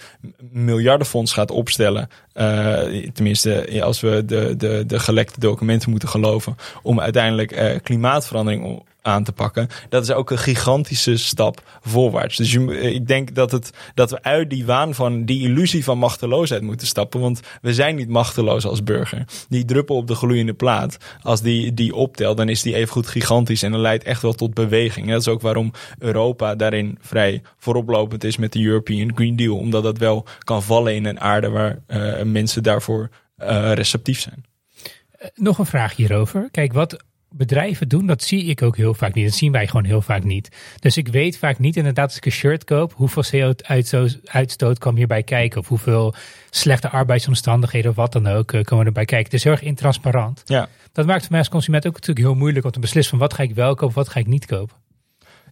miljardenfonds gaat opstellen, uh, tenminste als we de, de, de gelekte documenten moeten geloven, om uiteindelijk uh, klimaatverandering aan te pakken. Dat is ook een gigantische stap voorwaarts. Dus je, ik denk dat, het, dat we uit die waan van die illusie van machteloosheid moeten stappen. Want we zijn niet machteloos als burger. Die druppel op de gloeiende plaat, als die, die optelt, dan is die even goed gigantisch. En dat leidt echt wel tot beweging. dat is ook waarom Europa daarin vrij vooroplopend is met de European Green Deal. Omdat dat wel kan vallen in een aarde waar uh, mensen daarvoor uh, receptief zijn. Nog een vraag hierover. Kijk, wat bedrijven doen, dat zie ik ook heel vaak niet. Dat zien wij gewoon heel vaak niet. Dus ik weet vaak niet inderdaad als ik een shirt koop, hoeveel CO2-uitstoot kwam hierbij kijken. Of hoeveel slechte arbeidsomstandigheden of wat dan ook uh, komen erbij kijken. Het is heel erg intransparant. Ja. Dat maakt voor mij als consument ook natuurlijk heel moeilijk om te beslissen van wat ga ik wel kopen, wat ga ik niet kopen.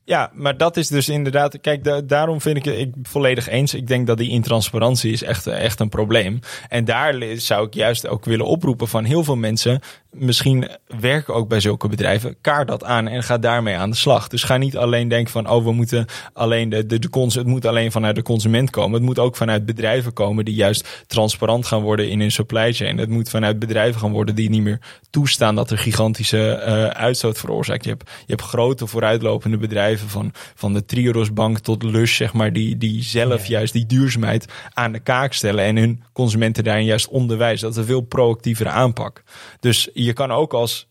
Ja, maar dat is dus inderdaad. Kijk, daarom vind ik het volledig eens. Ik denk dat die intransparantie is echt, echt een probleem. En daar zou ik juist ook willen oproepen van heel veel mensen misschien werken ook bij zulke bedrijven. Kaart dat aan en ga daarmee aan de slag. Dus ga niet alleen denken van, oh, we moeten alleen de, de, de het moet alleen vanuit de consument komen. Het moet ook vanuit bedrijven komen die juist transparant gaan worden in hun supply chain. Het moet vanuit bedrijven gaan worden die niet meer toestaan dat er gigantische uh, uitstoot veroorzaakt. Je hebt, je hebt grote vooruitlopende bedrijven van, van de Triodos Bank tot Lush, zeg maar, die, die zelf juist die duurzaamheid aan de kaak stellen en hun consumenten daarin juist onderwijzen. Dat is een veel proactievere aanpak. Dus je kan ook als,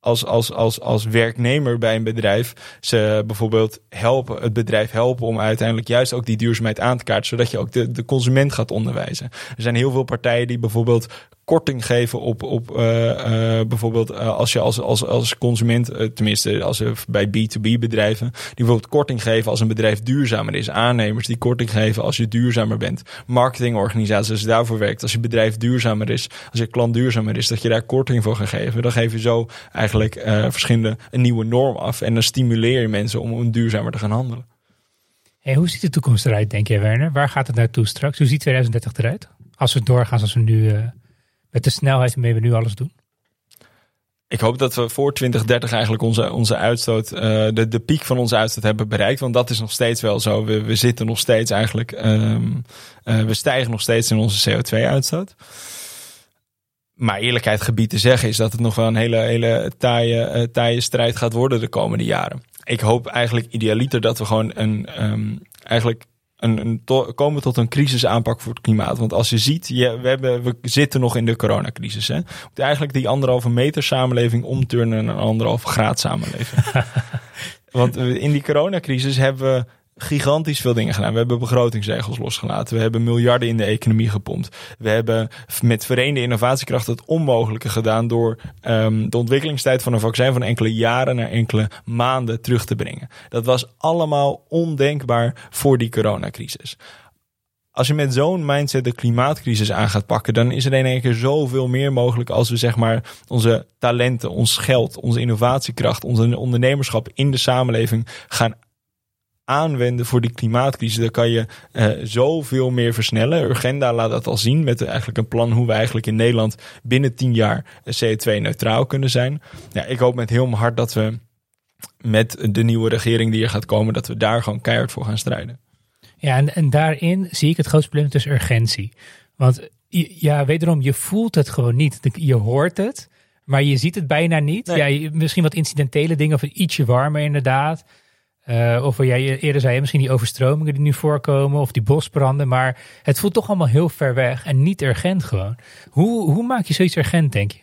als, als, als, als werknemer bij een bedrijf ze bijvoorbeeld helpen, het bedrijf helpen om uiteindelijk juist ook die duurzaamheid aan te kaarten, zodat je ook de, de consument gaat onderwijzen. Er zijn heel veel partijen die bijvoorbeeld korting geven op, op uh, uh, bijvoorbeeld uh, als je als, als, als consument, tenminste als bij B2B bedrijven, die bijvoorbeeld korting geven als een bedrijf duurzamer is. Aannemers die korting geven als je duurzamer bent. Marketingorganisaties als je daarvoor werkt. Als je bedrijf duurzamer is, als je klant duurzamer is, dat je daar korting voor gaat geven. Dan geef je zo eigenlijk verschillende een nieuwe norm af. En dan stimuleer je mensen om, duurzamer te gaan handelen. Hey, hoe ziet de toekomst eruit, denk je, Werner? Waar gaat het naartoe straks? Hoe ziet 2030 eruit? Als we doorgaan zoals we nu met de snelheid waarmee we nu alles doen? Ik hoop dat we voor 2030 eigenlijk onze, onze uitstoot, uh, de, de piek van onze uitstoot hebben bereikt. Want dat is nog steeds wel zo. We, we zitten nog steeds eigenlijk, um, uh, we stijgen nog steeds in onze CO2-uitstoot. Maar eerlijkheid gebied te zeggen is dat het nog wel een hele, hele taaie, uh, taaie strijd gaat worden de komende jaren. ik hoop eigenlijk idealiter dat we gewoon een, um, eigenlijk een, een to komen tot een crisisaanpak voor het klimaat. Want als je ziet, je, we, hebben, we zitten nog in de coronacrisis. Hè? Moet eigenlijk die anderhalve meter samenleving omturnen naar een anderhalve graad samenleving. [LAUGHS] Want in die coronacrisis hebben we gigantisch veel dingen gedaan. We hebben begrotingsregels losgelaten. We hebben miljarden in de economie gepompt. We hebben met verenigde innovatiekracht het onmogelijke gedaan door um, de ontwikkelingstijd van een vaccin van enkele jaren naar enkele maanden terug te brengen. Dat was allemaal ondenkbaar voor die coronacrisis. Als je met zo'n mindset de klimaatcrisis aan gaat pakken, dan is er in één keer zoveel meer mogelijk als we zeg maar onze talenten, ons geld, onze innovatiekracht, onze ondernemerschap in de samenleving gaan aanwenden voor die klimaatcrisis, dan kan je uh, zoveel meer versnellen. Urgenda laat dat al zien met eigenlijk een plan hoe we eigenlijk in Nederland binnen 10 jaar CO2-neutraal kunnen zijn. Ja, ik hoop met heel mijn hart dat we met de nieuwe regering die er gaat komen, dat we daar gewoon keihard voor gaan strijden. Ja, en, en daarin zie ik het grootste probleem tussen urgentie. Want ja, wederom, je voelt het gewoon niet. Je hoort het, maar je ziet het bijna niet. Ja, misschien wat incidentele dingen of ietsje warmer inderdaad. Uh, of wat jij eerder zei, misschien die overstromingen die nu voorkomen of die bosbranden. Maar het voelt toch allemaal heel ver weg en niet urgent gewoon. Hoe, hoe maak je zoiets urgent, denk je?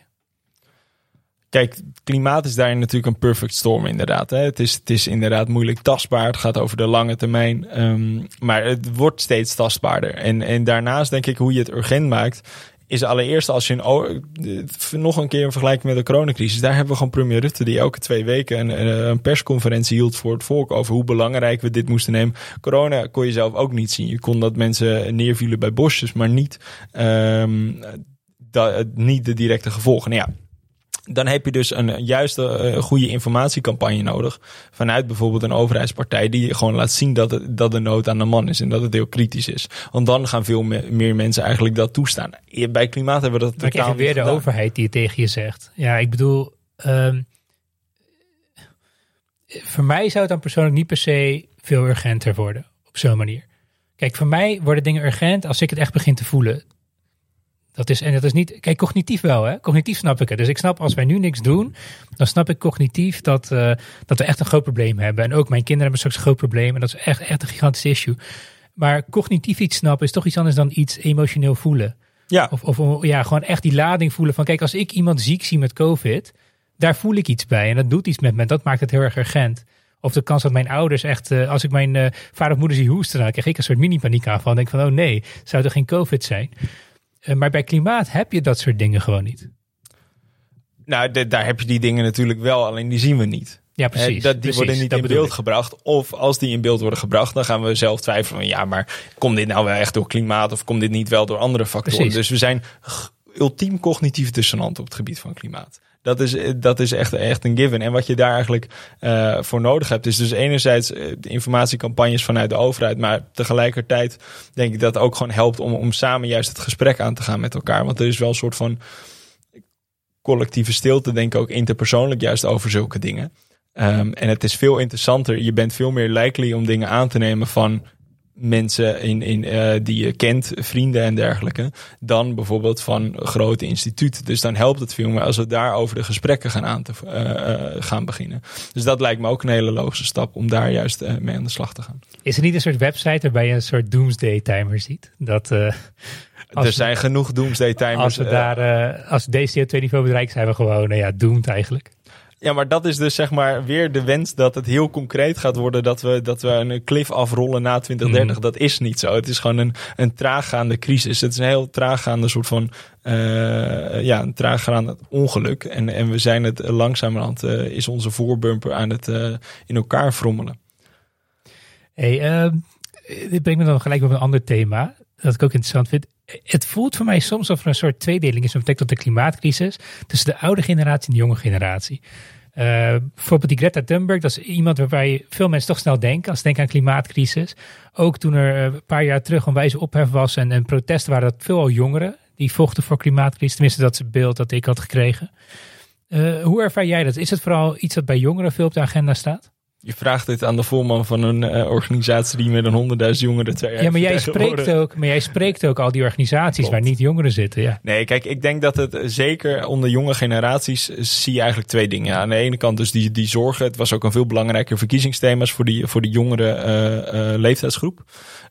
Kijk, klimaat is daarin natuurlijk een perfect storm inderdaad. Hè. Het, is, het is inderdaad moeilijk tastbaar. Het gaat over de lange termijn. Um, maar het wordt steeds tastbaarder. En, en daarnaast denk ik hoe je het urgent maakt is allereerst als je een, nog een keer een vergelijking met de coronacrisis. Daar hebben we gewoon premier Rutte die elke twee weken een, een, persconferentie hield voor het volk over hoe belangrijk we dit moesten nemen. Corona kon je zelf ook niet zien. Je kon dat mensen neervielen bij bosjes, maar niet, um, niet de directe gevolgen. Nou ja, dan heb je dus een juiste uh, goede informatiecampagne nodig. Vanuit bijvoorbeeld een overheidspartij die gewoon laat zien dat, het, dat de nood aan de man is en dat het heel kritisch is. Want dan gaan veel meer mensen eigenlijk dat toestaan. Bij klimaat hebben we dat totaal niet weer de overheid die het tegen je zegt. Ja, ik bedoel, um, voor mij zou het dan persoonlijk niet per se veel urgenter worden op zo'n manier. Kijk, voor mij worden dingen urgent als ik het echt begin te voelen. Dat is, en dat is niet, kijk, cognitief wel, hè? Cognitief snap ik het. Dus ik snap als wij nu niks doen, dan snap ik cognitief dat, uh, dat we echt een groot probleem hebben. En ook mijn kinderen hebben straks een groot probleem. En dat is echt, echt een gigantisch issue. Maar cognitief iets snappen is toch iets anders dan iets emotioneel voelen. Ja. Of, of ja, gewoon echt die lading voelen van, kijk, als ik iemand ziek zie met COVID, daar voel ik iets bij. En dat doet iets met me. Dat maakt het heel erg urgent. Of de kans dat mijn ouders echt, uh, als ik mijn uh, vader of moeder zie hoesten, dan krijg ik een soort mini-paniek aanval. Dan denk ik van, oh nee, zou er geen COVID zijn? Eh, maar bij klimaat heb je dat soort dingen gewoon niet. Nou, daar heb je die dingen natuurlijk wel, alleen die zien we niet. Ja, precies. dat, die worden niet in beeld gebracht. Of als die in beeld worden gebracht, dan gaan we zelf twijfelen. ja, maar komt dit nou wel echt door klimaat of komt dit niet wel door andere factoren? Dus we zijn ultiem cognitief dissonant op het gebied van klimaat. Dat is, dat is echt, echt een given. En wat je daar eigenlijk uh, voor nodig hebt, is dus enerzijds de informatiecampagnes vanuit de overheid. Maar tegelijkertijd denk ik dat ook gewoon helpt om, om samen juist het gesprek aan te gaan met elkaar. Want er is wel een soort van collectieve stilte, denk ik ook interpersoonlijk, juist over zulke dingen. Um, en het is veel interessanter. Je bent veel meer likely om dingen aan te nemen van mensen in, in, uh, die je kent, vrienden en dergelijke, dan bijvoorbeeld van grote instituten. Dus dan helpt het veel meer als we daar over de gesprekken gaan, aan te, uh, gaan beginnen. Dus dat lijkt me ook een hele logische stap om daar juist mee aan de slag te gaan. Is er niet een soort website waarbij je een soort doomsday timer ziet? Dat, [LAUGHS] er zijn genoeg doomsday timers. Als we daar, als deze CO2-niveau bereikt zijn we gewoon, nou ja, doomed eigenlijk. Ja, maar dat is dus zeg maar weer de wens dat het heel concreet gaat worden. Dat we, dat we een cliff afrollen na 2030. Mm. Dat is niet zo. Het is gewoon een, een traaggaande crisis. Het is een heel traaggaande soort van. Uh, ja, een traaggaande ongeluk. En, en we zijn het langzamerhand. Uh, is onze voorbumper aan het uh, in elkaar frommelen. Hey, dit brengt me dan gelijk op een ander thema. Dat ik ook interessant vind het voelt voor mij soms of er een soort tweedeling is met betrekking tot de klimaatcrisis tussen de oude generatie en de jonge generatie. Uh, bijvoorbeeld die Greta Thunberg, dat is iemand waarbij veel mensen toch snel denken als ze denken aan klimaatcrisis. Ook toen er eh, een paar jaar terug een wijze ophef was en, en protesten waren dat veel jongeren die vochten voor klimaatcrisis. Tenminste, dat is het beeld dat ik had gekregen. Uh, hoe ervaar jij dat? Is het vooral iets dat bij jongeren veel op de agenda staat? Je vraagt dit aan de voorman van een uh, organisatie die met een honderdduizend jongeren twee jaar Ja, maar jij, [LAUGHS] spreekt ook, maar jij spreekt ook al die organisaties waar niet jongeren zitten. Ja. Nee, kijk, ik denk dat het zeker onder jonge generaties zie je eigenlijk twee dingen. aan de ene kant dus die, die zorgen. Het was ook een veel belangrijker verkiezingsthema's voor die, voor die jongere uh, uh, leeftijdsgroep.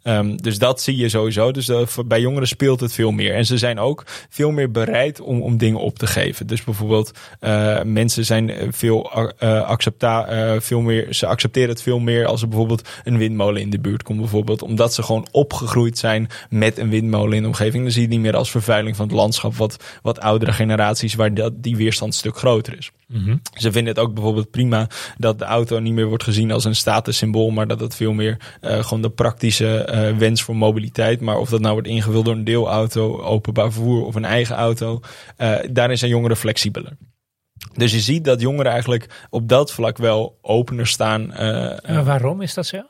Um, dus dat zie je sowieso. Dus uh, bij jongeren speelt het veel meer. En ze zijn ook veel meer bereid om, om dingen op te geven. Dus bijvoorbeeld uh, mensen zijn veel uh, accepta, veel meer ze accepteren het veel meer als er bijvoorbeeld een windmolen in de buurt komt. Bijvoorbeeld omdat ze gewoon opgegroeid zijn met een windmolen in de omgeving. Dan zie je het niet meer als vervuiling van het landschap. Wat, wat oudere generaties waar dat, die weerstand een stuk groter is. Mm-hmm. Ze vinden het ook bijvoorbeeld prima dat de auto niet meer wordt gezien als een statussymbool. Maar dat het veel meer gewoon de praktische uh, wens voor mobiliteit. Maar of dat nou wordt ingevuld door een deelauto, openbaar vervoer of een eigen auto. Uh, daarin zijn jongeren flexibeler. Dus je ziet dat jongeren eigenlijk op dat vlak wel opener staan. Uh, waarom is dat zo?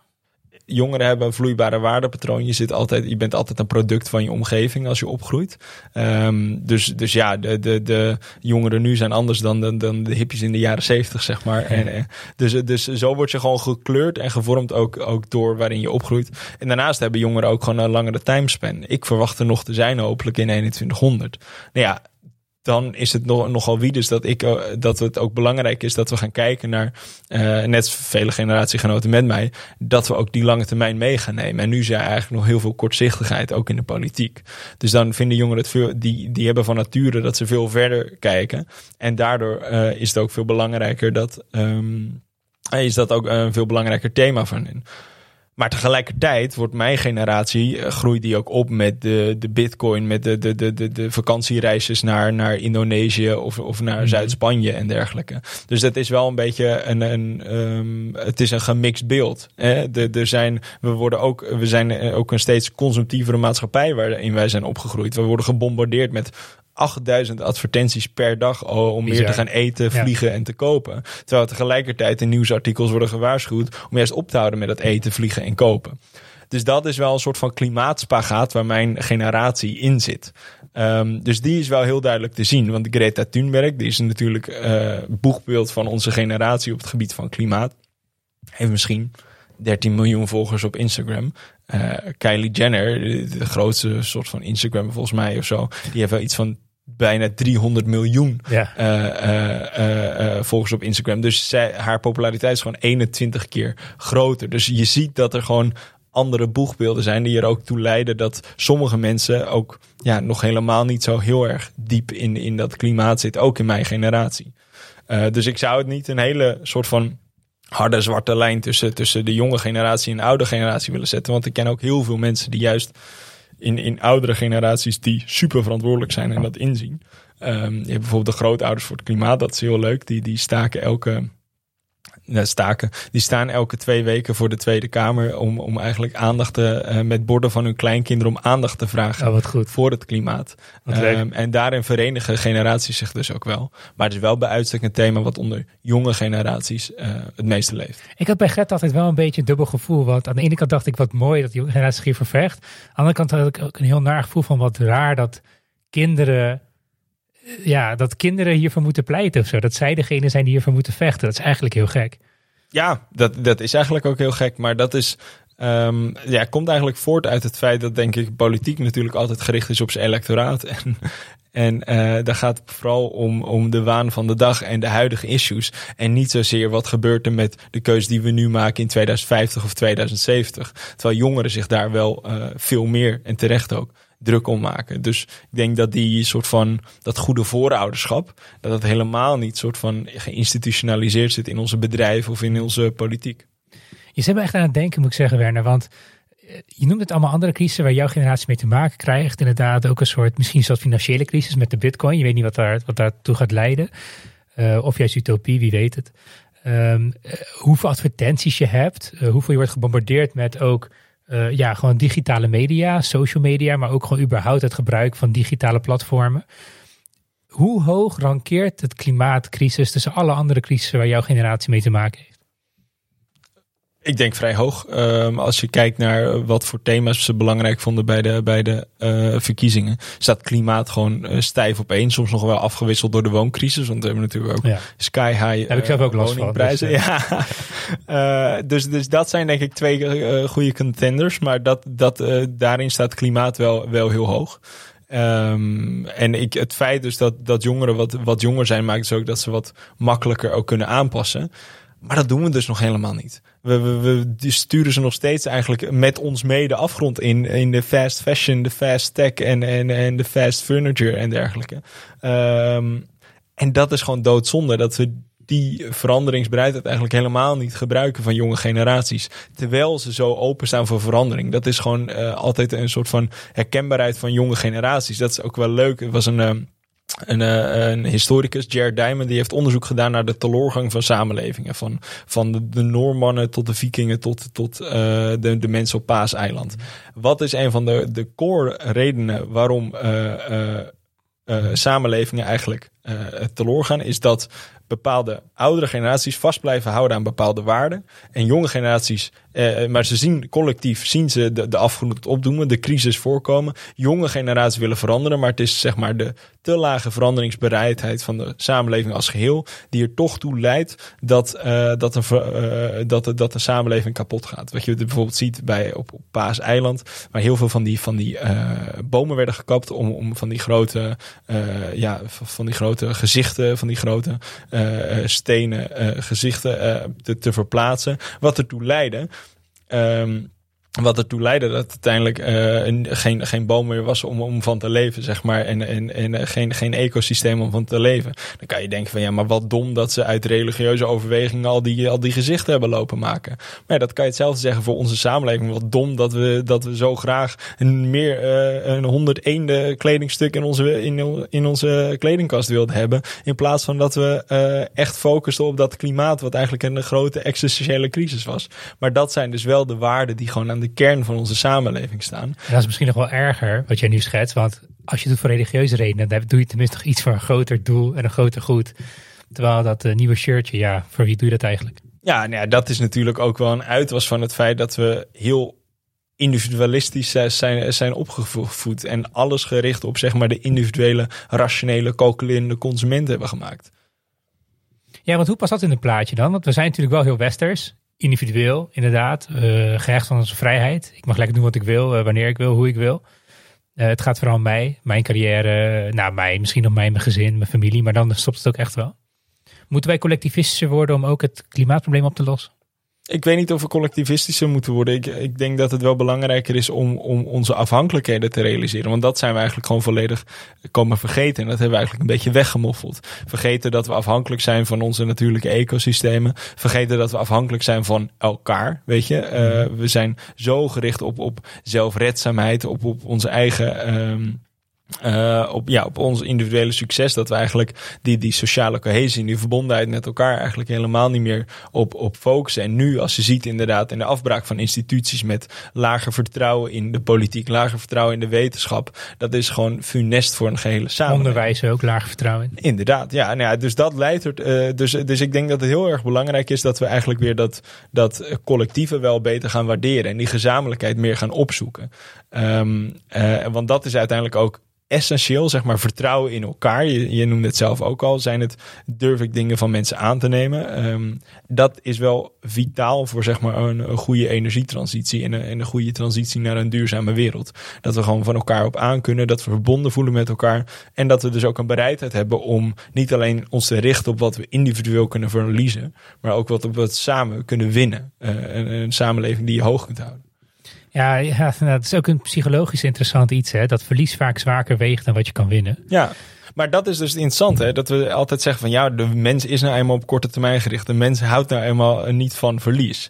Jongeren hebben een vloeibare waardepatroon. Je, zit altijd, je bent altijd een product van je omgeving als je opgroeit. Um, dus, dus ja, de, de, de jongeren nu zijn anders dan, dan, dan de hippies in de jaren zeventig, zeg maar. En, uh, dus, dus zo word je gewoon gekleurd en gevormd ook, ook door waarin je opgroeit. En daarnaast hebben jongeren ook gewoon een langere timespan. Ik verwacht er nog te zijn hopelijk in 2100. Nou ja, dan is het nog, nogal wie dus dat, ik, dat het ook belangrijk is dat we gaan kijken naar, uh, net vele generatiegenoten met mij, dat we ook die lange termijn mee gaan nemen. En nu er eigenlijk nog heel veel kortzichtigheid, ook in de politiek. Dus dan vinden jongeren het veel, die, die hebben van nature dat ze veel verder kijken. En daardoor uh, is het ook veel belangrijker dat, um, is dat ook een veel belangrijker thema van hen. Maar tegelijkertijd wordt mijn generatie, uh, groeit die ook op met de, de bitcoin, met de, de, de, de, de vakantiereisjes naar, naar Indonesië of, of naar -hmm. Zuid-Spanje en dergelijke. Dus dat is wel een beetje een, een um, het is een gemixt beeld. Hè? De, er zijn, we worden ook, we zijn ook een steeds consumptievere maatschappij waarin wij zijn opgegroeid. We worden gebombardeerd met 8000 advertenties per dag om Bizar. meer te gaan eten, vliegen ja. en te kopen. Terwijl tegelijkertijd in nieuwsartikels worden gewaarschuwd om juist op te houden met dat eten, vliegen en kopen. Dus dat is wel een soort van klimaatspagaat waar mijn generatie in zit. Um, dus die is wel heel duidelijk te zien. Want Greta Thunberg, die is natuurlijk uh, boegbeeld van onze generatie op het gebied van klimaat. Heeft misschien 13 miljoen volgers op Instagram. Uh, Kylie Jenner, de grootste soort van Instagram volgens mij of zo, die heeft wel iets van bijna 300 miljoen ja. uh, uh, volgers op Instagram. Dus zij, haar populariteit is gewoon 21 keer groter. Dus je ziet dat er gewoon andere boegbeelden zijn die er ook toe leiden dat sommige mensen ook ja, nog helemaal niet zo heel erg diep in, in dat klimaat zitten, ook in mijn generatie. dus ik zou het niet een hele soort van harde zwarte lijn tussen, tussen de jonge generatie en de oude generatie willen zetten. Want ik ken ook heel veel mensen die juist in, in oudere generaties die super verantwoordelijk zijn en dat inzien. Um, je hebt bijvoorbeeld de grootouders voor het klimaat, dat is heel leuk. Die, die staken elke. Nou, staken. Die staan elke twee weken voor de Tweede Kamer om, om eigenlijk aandacht te, uh, met borden van hun kleinkinderen om aandacht te vragen oh, wat goed. voor het klimaat. Um, en daarin verenigen generaties zich dus ook wel. Maar het is wel bij uitstek een thema wat onder jonge generaties uh, het meeste leeft. Ik had bij Gert altijd wel een beetje een dubbel gevoel. Want aan de ene kant dacht ik wat mooi dat die generatie hier vervecht. Aan de andere kant had ik ook een heel naar gevoel van wat raar dat kinderen ja, dat kinderen hiervoor moeten pleiten of zo. Dat zij degene zijn die hiervoor moeten vechten. Dat is eigenlijk heel gek. Ja, dat, dat is eigenlijk ook heel gek. Maar dat is, um, ja, komt eigenlijk voort uit het feit dat, denk ik, politiek natuurlijk altijd gericht is op zijn electoraat. [LAUGHS] En, en uh, daar gaat het vooral om, om de waan van de dag en de huidige issues. En niet zozeer wat gebeurt er met de keuze die we nu maken in 2050 of 2070. Terwijl jongeren zich daar wel uh, veel meer, en terecht ook, druk om maken. Dus ik denk dat die soort van dat goede voorouderschap, dat dat helemaal niet soort van geïnstitutionaliseerd zit in onze bedrijven of in onze politiek. Je zit me echt aan het denken, moet ik zeggen, Werner. Want je noemt het allemaal andere crisissen waar jouw generatie mee te maken krijgt. Inderdaad, ook een soort, misschien zelfs financiële crisis met de bitcoin. Je weet niet wat, daar, wat daartoe gaat leiden. Uh, of juist utopie, wie weet het. Um, uh, hoeveel advertenties je hebt, hoeveel je wordt gebombardeerd met ook uh, ja, gewoon digitale media, social media, maar ook gewoon überhaupt het gebruik van digitale platformen. Hoe hoog rankeert het klimaatcrisis tussen alle andere crisissen waar jouw generatie mee te maken heeft? Ik denk vrij hoog. Um, als je kijkt naar wat voor thema's ze belangrijk vonden bij de, bij de uh, verkiezingen, staat klimaat gewoon uh, stijf op één. Soms nog wel afgewisseld door de wooncrisis. Want we hebben natuurlijk ook ja. sky high Heb ik zelf ook last van. Dus, ja. [LAUGHS] dus, dus dat zijn denk ik twee goede contenders. Maar dat, dat, daarin staat klimaat wel, wel heel hoog. Um, en ik, het feit dus dat, dat jongeren wat, wat jonger zijn, maakt dus ook dat ze wat makkelijker ook kunnen aanpassen. Maar dat doen we dus nog helemaal niet. We, we, sturen ze nog steeds eigenlijk met ons mee de afgrond in. In de fast fashion, de fast tech en, en, en de fast furniture en dergelijke. Um, en dat is gewoon doodzonde. Dat we die veranderingsbereidheid eigenlijk helemaal niet gebruiken van jonge generaties. Terwijl ze zo openstaan voor verandering. Dat is gewoon uh, altijd een soort van herkenbaarheid van jonge generaties. Dat is ook wel leuk. Het was een. Uh, een, uh, een, historicus, Jared Diamond, die heeft onderzoek gedaan naar de teloorgang van samenlevingen. Van, van de, Noormannen tot de Vikingen tot, tot uh, de, de mensen op Paaseiland. Wat is een van de, de core redenen waarom uh, samenlevingen eigenlijk teloor gaan? Is dat bepaalde oudere generaties vast blijven houden aan bepaalde waarden. En jonge generaties, eh, maar ze zien collectief, zien ze de, de afgrond opdoemen, de crisis voorkomen. Jonge generaties willen veranderen, maar het is zeg maar de te lage veranderingsbereidheid van de samenleving als geheel, die er toch toe leidt dat, uh, dat, een, uh, dat, dat de samenleving kapot gaat. Wat je bijvoorbeeld ziet bij, op, op Paaseiland, waar heel veel van die, van die bomen werden gekapt om, om van die grote, ja, van die grote gezichten, van die grote stenen uh, gezichten te, te, verplaatsen. Wat ertoe leidde. Um, wat ertoe leidde dat uiteindelijk uh, geen, geen boom meer was om, om van te leven, zeg maar. En, en, en uh, geen, geen ecosysteem om van te leven. Dan kan je denken van ja, maar wat dom dat ze uit religieuze overwegingen al die, al die gezichten hebben lopen maken. Maar dat kan je hetzelfde zeggen voor onze samenleving. Wat dom dat we, dat we zo graag een meer uh, een 101 kledingstuk in onze, in, in onze kledingkast wilden hebben. In plaats van dat we echt focusten op dat klimaat, wat eigenlijk een grote existentiële crisis was. Maar dat zijn dus wel de waarden die gewoon aan de kern van onze samenleving staan. En dat is misschien nog wel erger wat jij nu schetst. Want als je het doet voor religieuze redenen, dan doe je tenminste nog iets voor een groter doel en een groter goed. Terwijl dat uh, nieuwe shirtje, ja, voor wie doe je dat eigenlijk? Ja, nou ja, dat is natuurlijk ook wel een uitwas van het feit dat we heel individualistisch zijn, zijn opgevoed. En alles gericht op zeg maar de individuele, rationele, calculerende consument hebben gemaakt. Ja, want hoe past dat in het plaatje dan? Want we zijn natuurlijk wel heel westers individueel, inderdaad. Uh, gehecht aan onze vrijheid. Ik mag lekker doen wat ik wil, uh, wanneer ik wil, hoe ik wil. Uh, het gaat vooral om mij, mijn carrière, nou mij, misschien om mij, mijn gezin, mijn familie. Maar dan stopt het ook echt wel. Moeten wij collectivistischer worden om ook het klimaatprobleem op te lossen? Ik weet niet of we collectivistischer moeten worden. Ik, ik denk dat het wel belangrijker is om, om onze afhankelijkheden te realiseren. Want dat zijn we eigenlijk gewoon volledig komen vergeten. En dat hebben we eigenlijk een beetje weggemoffeld. Vergeten dat we afhankelijk zijn van onze natuurlijke ecosystemen. Vergeten dat we afhankelijk zijn van elkaar. Weet je, uh, we zijn zo gericht op, op zelfredzaamheid, op, op onze eigen. Um, uh, op, ja, op ons individuele succes. Dat we eigenlijk die, die sociale cohesie, die verbondenheid met elkaar eigenlijk helemaal niet meer op, op focussen. En nu, als je ziet inderdaad in de afbraak van instituties met lager vertrouwen in de politiek, lager vertrouwen in de wetenschap. Dat is gewoon funest voor een gehele samenleving. Onderwijs ook, lager vertrouwen in. Inderdaad, ja. Nou ja dus dat leidt er. Uh, dus, dus ik denk dat het heel erg belangrijk is dat we eigenlijk weer dat, dat collectieve wel beter gaan waarderen. En die gezamenlijkheid meer gaan opzoeken. Um, uh, want dat is uiteindelijk ook essentieel, zeg maar, vertrouwen in elkaar. Je, je noemde het zelf ook al. Zijn het, durf ik dingen van mensen aan te nemen? Um, dat is wel vitaal voor, zeg maar, een, goede energietransitie en een, en een goede transitie naar een duurzame wereld. Dat we gewoon van elkaar op aan kunnen, dat we verbonden voelen met elkaar. En dat we dus ook een bereidheid hebben om niet alleen ons te richten op wat we individueel kunnen verliezen, maar ook wat we samen kunnen winnen. Uh, een, een samenleving die je hoog kunt houden. Ja, ja nou, dat is ook een psychologisch interessant iets. Hè? Dat verlies vaak zwaarder weegt dan wat je kan winnen. Ja, maar dat is dus interessant. Hè? Dat we altijd zeggen van ja, de mens is nou eenmaal op korte termijn gericht. De mens houdt nou eenmaal niet van verlies.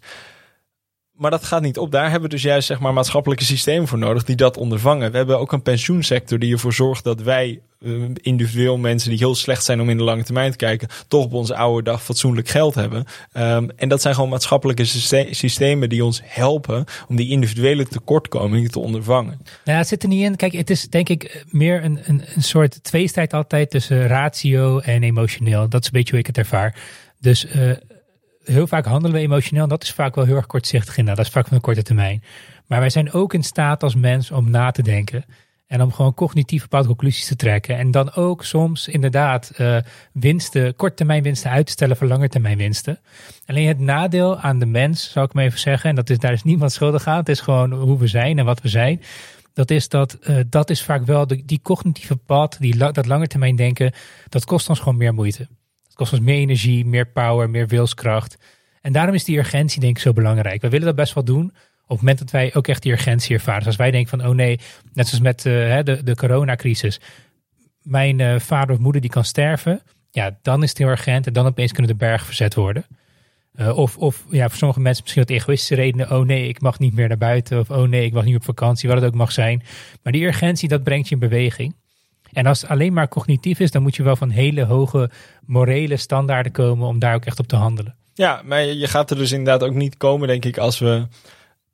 Maar dat gaat niet op. Daar hebben we dus juist zeg maar, maatschappelijke systemen voor nodig die dat ondervangen. We hebben ook een pensioensector die ervoor zorgt dat wij uh, individueel mensen die heel slecht zijn om in de lange termijn te kijken, toch op onze oude dag fatsoenlijk geld hebben. Um, en dat zijn gewoon maatschappelijke systemen die ons helpen om die individuele tekortkomingen te ondervangen. Ja, het zit er niet in. Kijk, het is denk ik meer een, een, een soort tweestrijd altijd tussen ratio en emotioneel. Dat is een beetje hoe ik het ervaar. Dus uh, heel vaak handelen we emotioneel. En dat is vaak wel heel erg kortzichtig inderdaad. Dat is vaak van de korte termijn. Maar wij zijn ook in staat als mens om na te denken. En om gewoon cognitief bepaalde conclusies te trekken. En dan ook soms inderdaad uh, winsten, korttermijn winsten uit te stellen voor langetermijn winsten. Alleen het nadeel aan de mens, zou ik maar even zeggen, en dat is, daar is niemand schuldig aan. Het is gewoon hoe we zijn en wat we zijn. Dat is dat, uh, dat is vaak wel die cognitieve pad, die, dat langetermijn denken, dat kost ons gewoon meer moeite. Het kost ons meer energie, meer power, meer wilskracht. En daarom is die urgentie denk ik zo belangrijk. We willen dat best wel doen op het moment dat wij ook echt die urgentie ervaren. Dus als wij denken van, oh nee, net zoals met uh, de, de coronacrisis. Mijn uh, vader of moeder die kan sterven. Ja, dan is het heel urgent. En dan opeens kunnen de bergen verzet worden. Uh, of, of ja, voor sommige mensen misschien wat egoïstische redenen. Oh nee, ik mag niet meer naar buiten. Of oh nee, ik mag niet op vakantie. Wat het ook mag zijn. Maar die urgentie, dat brengt je in beweging. En als het alleen maar cognitief is, dan moet je wel van hele hoge morele standaarden komen om daar ook echt op te handelen. Ja, maar je gaat er dus inderdaad ook niet komen, denk ik, als we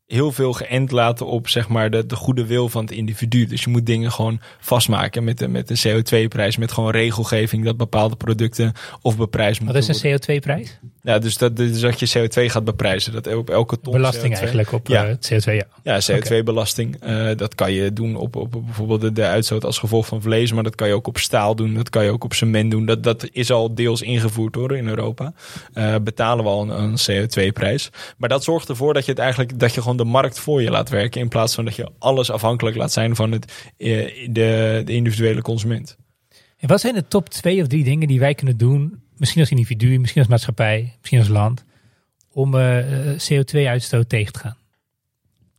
heel veel geënt laten op zeg maar de, de goede wil van het individu. Dus je moet dingen gewoon vastmaken met de, met de CO2-prijs, met gewoon regelgeving dat bepaalde producten of beprijs moeten Wat is een CO2-prijs? Ja, dus dat, dus dat je CO2 gaat beprijzen. Dat op elke ton Belasting eigenlijk op ja. Uh, CO2, ja. Ja, CO2-belasting. Okay. Uh, dat kan je doen op, op, op bijvoorbeeld de, de, uitstoot als gevolg van vlees, maar dat kan je ook op staal doen. Dat kan je ook op cement doen. Dat, dat is al deels ingevoerd hoor in Europa. Uh, betalen we al een, een CO2-prijs. Maar dat zorgt ervoor dat je het eigenlijk, dat je gewoon de markt voor je laat werken. In plaats van dat je alles afhankelijk laat zijn van het, de, de individuele consument. En wat zijn de top twee of drie dingen die wij kunnen doen misschien als individu, misschien als maatschappij, misschien als land, om uh, eh, CO2-uitstoot tegen te gaan?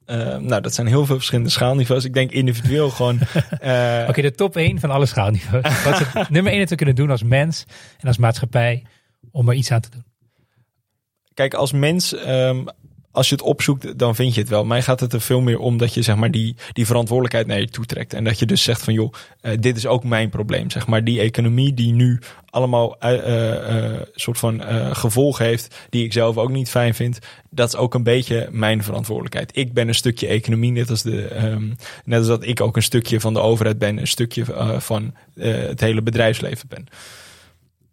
Uh, nou, dat zijn heel veel verschillende schaalniveaus. Ik denk individueel gewoon. Uh... [LAUGHS] Oké, de top 1 van alle schaalniveaus. Wat is het [LAUGHS] nummer 1 dat we kunnen doen als mens en als maatschappij om er iets aan te doen? Kijk, als mens um, als je het opzoekt, dan vind je het wel. Mij gaat het er veel meer om dat je zeg maar die, die verantwoordelijkheid naar je toe trekt. En dat je dus zegt van joh, uh, dit is ook mijn probleem. Zeg maar die economie die nu allemaal uh, soort van gevolgen heeft, die ik zelf ook niet fijn vind. Dat is ook een beetje mijn verantwoordelijkheid. Ik ben een stukje economie, net als, de, um, net als dat ik ook een stukje van de overheid ben, een stukje van het hele bedrijfsleven ben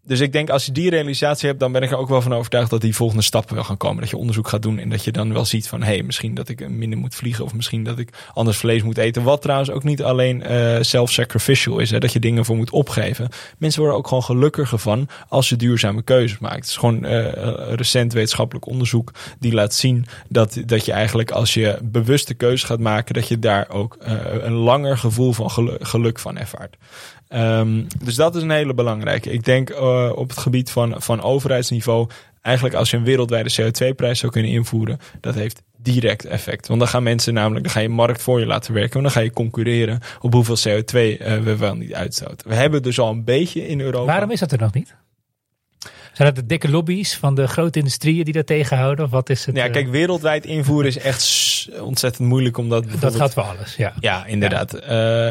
dus ik denk als je die realisatie hebt, dan ben ik er ook wel van overtuigd dat die volgende stappen wel gaan komen. Dat je onderzoek gaat doen en dat je dan wel ziet van hé, hey, misschien dat ik minder moet vliegen of misschien dat ik anders vlees moet eten. Wat trouwens ook niet alleen uh, self-sacrificial is, hè, dat je dingen voor moet opgeven. Mensen worden ook gewoon gelukkiger van als je duurzame keuzes maakt. Het is gewoon uh, recent wetenschappelijk onderzoek die laat zien dat, dat je eigenlijk als je bewuste keuzes gaat maken, dat je daar ook een langer gevoel van geluk van ervaart. Um, dus dat is een hele belangrijke. Ik denk uh, op het gebied van, van overheidsniveau, eigenlijk als je een wereldwijde CO2-prijs zou kunnen invoeren, dat heeft direct effect. Want dan gaan mensen namelijk, dan ga je markt voor je laten werken. En dan ga je concurreren op hoeveel CO2 uh, we wel niet uitstoten. We hebben dus al een beetje in Europa. Waarom is dat er nog niet? Zijn dat de dikke lobby's van de grote industrieën die dat tegenhouden? Of wat is het? Ja, kijk, wereldwijd invoeren is echt ontzettend moeilijk omdat. Dat gaat voor alles, ja. Ja, inderdaad. Uh,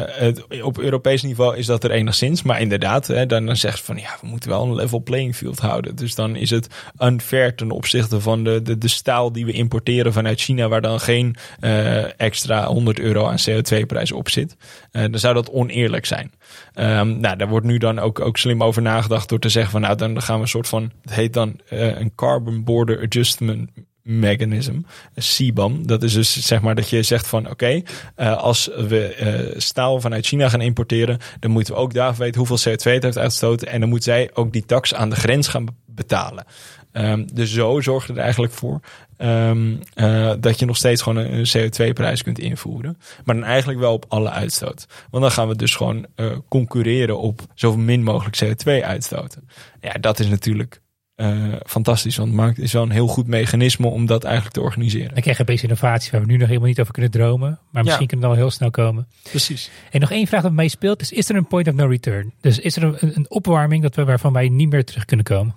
het, op Europees niveau is dat er enigszins, maar inderdaad, hè, dan, dan zegt ze van ja, we moeten wel een level playing field houden. Dus dan is het unfair ten opzichte van de, de, de staal die we importeren vanuit China, waar dan geen uh, extra 100 euro aan CO2-prijs op zit. Uh, dan zou dat oneerlijk zijn. Um, nou, daar wordt nu dan ook, ook slim over nagedacht door te zeggen van nou, dan gaan we een soort van, het heet dan een Carbon Border Adjustment mechanism, CBAM. Dat is dus zeg maar dat je zegt van oké, uh, als we uh, staal vanuit China gaan importeren, dan moeten we ook daar weten hoeveel CO2 het heeft en dan moet zij ook die tax aan de grens gaan betalen. Um, dus zo zorgt het er eigenlijk voor um, uh, dat je nog steeds gewoon een, CO2-prijs kunt invoeren. Maar dan eigenlijk wel op alle uitstoot. Want dan gaan we dus gewoon concurreren op zoveel min mogelijk CO2 uitstoten. Ja, dat is natuurlijk uh, fantastisch. Want markt is wel een heel goed mechanisme om dat eigenlijk te organiseren. Dan krijg je opeens innovaties waar we nu nog helemaal niet over kunnen dromen. Maar misschien kunnen we wel heel snel komen. Precies. En nog één vraag dat mij speelt is, is er een point of no return? Dus is er een, een opwarming dat we, waarvan wij niet meer terug kunnen komen?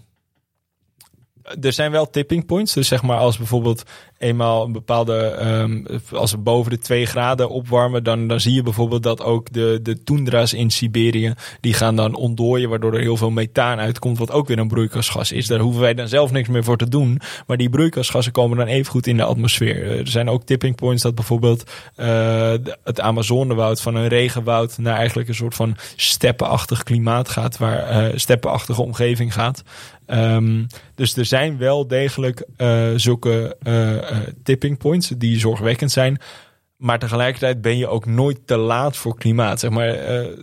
Er zijn wel tipping points. Dus zeg maar als bijvoorbeeld eenmaal een bepaalde, um, als we boven de 2 graden opwarmen, dan, dan zie je bijvoorbeeld dat ook de, de toendra's in Siberië, die gaan dan ontdooien, waardoor er heel veel methaan uitkomt, wat ook weer een broeikasgas is. Daar hoeven wij dan zelf niks meer voor te doen. Maar die broeikasgassen komen dan even goed in de atmosfeer. Eh, er zijn ook tipping points dat bijvoorbeeld uh, het Amazonewoud van een regenwoud naar eigenlijk een soort van steppenachtig klimaat gaat, waar uh, steppenachtige omgeving gaat. Ehm, dus er zijn wel degelijk uh, zulke uh, tipping points die zorgwekkend zijn. Maar tegelijkertijd ben je ook nooit te laat voor klimaat. Zeg maar,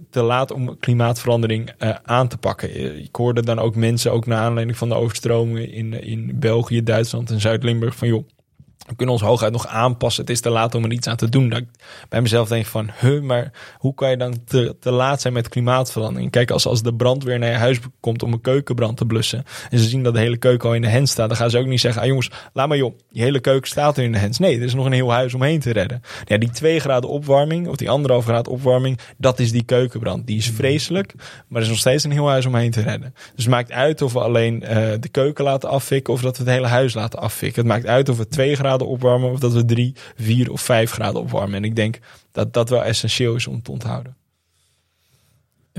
te laat om klimaatverandering aan te pakken. Ik hoorde dan ook mensen, ook naar aanleiding van de overstromingen in, in België, Duitsland en Zuid-Limburg, van joh we kunnen ons hooguit nog aanpassen. Het is te laat om er iets aan te doen. Dat ik bij mezelf denk van, huh, maar hoe kan je dan te, te laat zijn met klimaatverandering? Kijk, als, als de brandweer naar je huis komt om een keukenbrand te blussen. En ze zien dat de hele keuken al in de hens staat. Dan gaan ze ook niet zeggen, ah jongens, laat maar joh, die hele keuken staat er in de hens. Nee, er is nog een heel huis omheen te redden. Ja, die twee graden opwarming, of die anderhalf graad opwarming, dat is die keukenbrand. Die is vreselijk, maar er is nog steeds een heel huis omheen te redden. Dus het maakt uit of we alleen uh, de keuken laten afvikken of dat we het hele huis laten afvikken. Het maakt uit of we twee graden opwarmen of dat we drie, vier of vijf graden opwarmen. En ik denk dat dat wel essentieel is om te onthouden.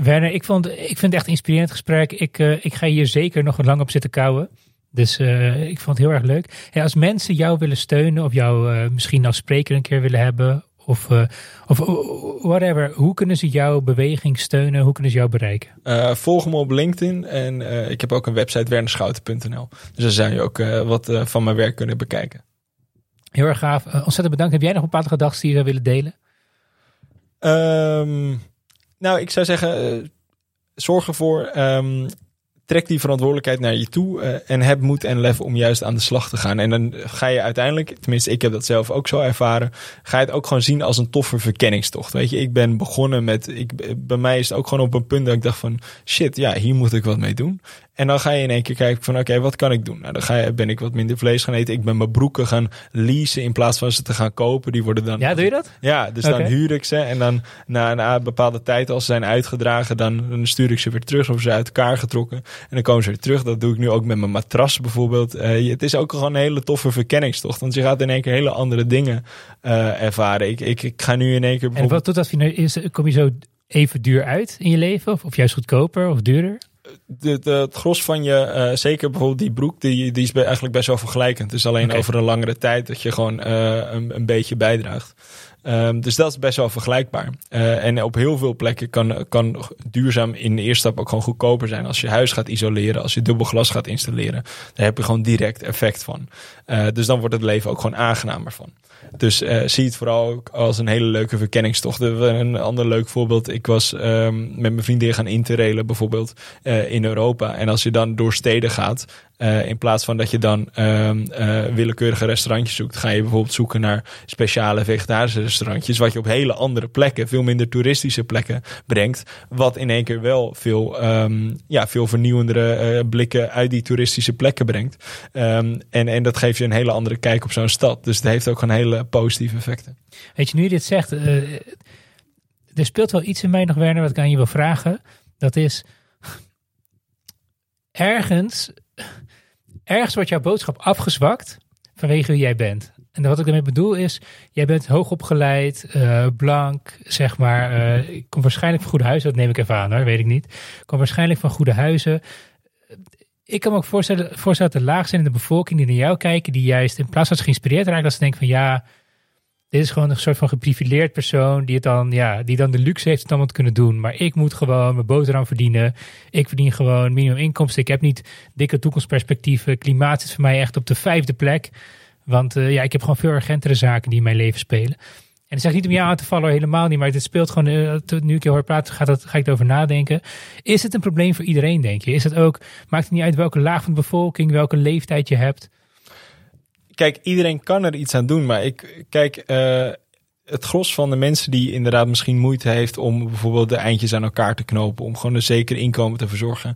Werner, ik, vond, ik vind het echt een inspirerend gesprek. Ik, uh, ik ga hier zeker nog lang op zitten kouwen. Dus uh, ik vond het heel erg leuk. Als mensen jou willen steunen of jou uh, misschien als spreker een keer willen hebben of, uh, of whatever, hoe kunnen ze jouw beweging steunen? Hoe kunnen ze jou bereiken? volg me op LinkedIn en ik heb ook een website wernerschouten.nl. Dus daar zou je ook wat van mijn werk kunnen bekijken. Heel erg gaaf. Uh, ontzettend bedankt. Heb jij nog een paar gedachten die je willen delen? Um, nou, ik zou zeggen, uh, zorg ervoor. Um, trek die verantwoordelijkheid naar je toe uh, en heb moed en lef om juist aan de slag te gaan. En dan ga je uiteindelijk, tenminste ik heb dat zelf ook zo ervaren, ga je het ook gewoon zien als een toffe verkenningstocht. Weet je, ik ben begonnen met, ik, bij mij is het ook gewoon op een punt dat ik dacht van, shit, ja, hier moet ik wat mee doen. En dan ga je in één keer kijken van oké, wat kan ik doen? Nou, dan ga je, ben ik wat minder vlees gaan eten. Ik ben mijn broeken gaan leasen in plaats van ze te gaan kopen. Die worden dan... Ja, doe je dat? Ja, dus dan huur ik ze. En dan na, na een bepaalde tijd, als ze zijn uitgedragen, dan, dan stuur ik ze weer terug. Of ze uit elkaar getrokken. En dan komen ze weer terug. Dat doe ik nu ook met mijn matras bijvoorbeeld. Uh, het is ook gewoon een hele toffe verkenningstocht. Want je gaat in één keer hele andere dingen uh, ervaren. Ik, ik, ik ga nu in één keer... En wat doet dat? Is, kom je zo even duur uit in je leven? Of, of juist goedkoper of duurder? de, de, het gros van je, uh, zeker bijvoorbeeld die broek, die, die is eigenlijk best wel vergelijkend. Het is alleen okay. over een langere tijd dat je gewoon uh, een, een beetje bijdraagt. Um, dus dat is best wel vergelijkbaar. Uh, en op heel veel plekken kan, kan duurzaam in de eerste stap ook gewoon goedkoper zijn. Als je huis gaat isoleren, als je dubbel glas gaat installeren, daar heb je gewoon direct effect van. Uh, dus dan wordt het leven ook gewoon aangenamer van. Dus uh, zie het vooral ook als een hele leuke verkenningstocht. Een ander leuk voorbeeld. Ik was um, met mijn vriendin gaan interrailen bijvoorbeeld in Europa. En als je dan door steden gaat, uh, in plaats van dat je dan um, willekeurige restaurantjes zoekt, ga je bijvoorbeeld zoeken naar speciale vegetarische restaurantjes. Wat je op hele andere plekken, veel minder toeristische plekken brengt. Wat in één keer wel veel, um, ja, veel vernieuwendere blikken uit die toeristische plekken brengt. en, en dat geeft je een hele andere kijk op zo'n stad. Dus het heeft ook een hele positieve effecten. Weet je, nu je dit zegt, er speelt wel iets in mij nog, Werner, wat ik aan je wil vragen. Dat is, ergens, ergens wordt jouw boodschap afgezwakt vanwege wie jij bent. En wat ik daarmee bedoel is, jij bent hoogopgeleid, uh, blank, zeg maar. Uh, ik kom waarschijnlijk van goede huizen, dat neem ik even aan hoor, weet ik niet. Ik kom waarschijnlijk van goede huizen ik kan me ook voorstellen, voorstellen dat er laag zijn in de bevolking die naar jou kijken, die juist in plaats van geïnspireerd raken, dat ze denken van ja, dit is gewoon een soort van geprivileerd persoon die, het dan, ja, die dan de luxe heeft het allemaal te kunnen doen. Maar ik moet gewoon mijn boterham verdienen. Ik verdien gewoon minimum inkomsten. Ik heb niet dikke toekomstperspectieven. Klimaat is voor mij echt op de vijfde plek. Want uh, ja, ik heb gewoon veel urgentere zaken die in mijn leven spelen. En ik zeg niet om jou aan te vallen, helemaal niet. Maar dit speelt gewoon, uh, nu ik je hoor praten, gaat dat, ga ik erover nadenken. Is het een probleem voor iedereen, denk je? Is het ook, maakt het niet uit welke laag van de bevolking, welke leeftijd je hebt? Kijk, iedereen kan er iets aan doen. Maar ik, kijk, uh, het gros van de mensen die inderdaad misschien moeite heeft om bijvoorbeeld de eindjes aan elkaar te knopen. Om gewoon een zeker inkomen te verzorgen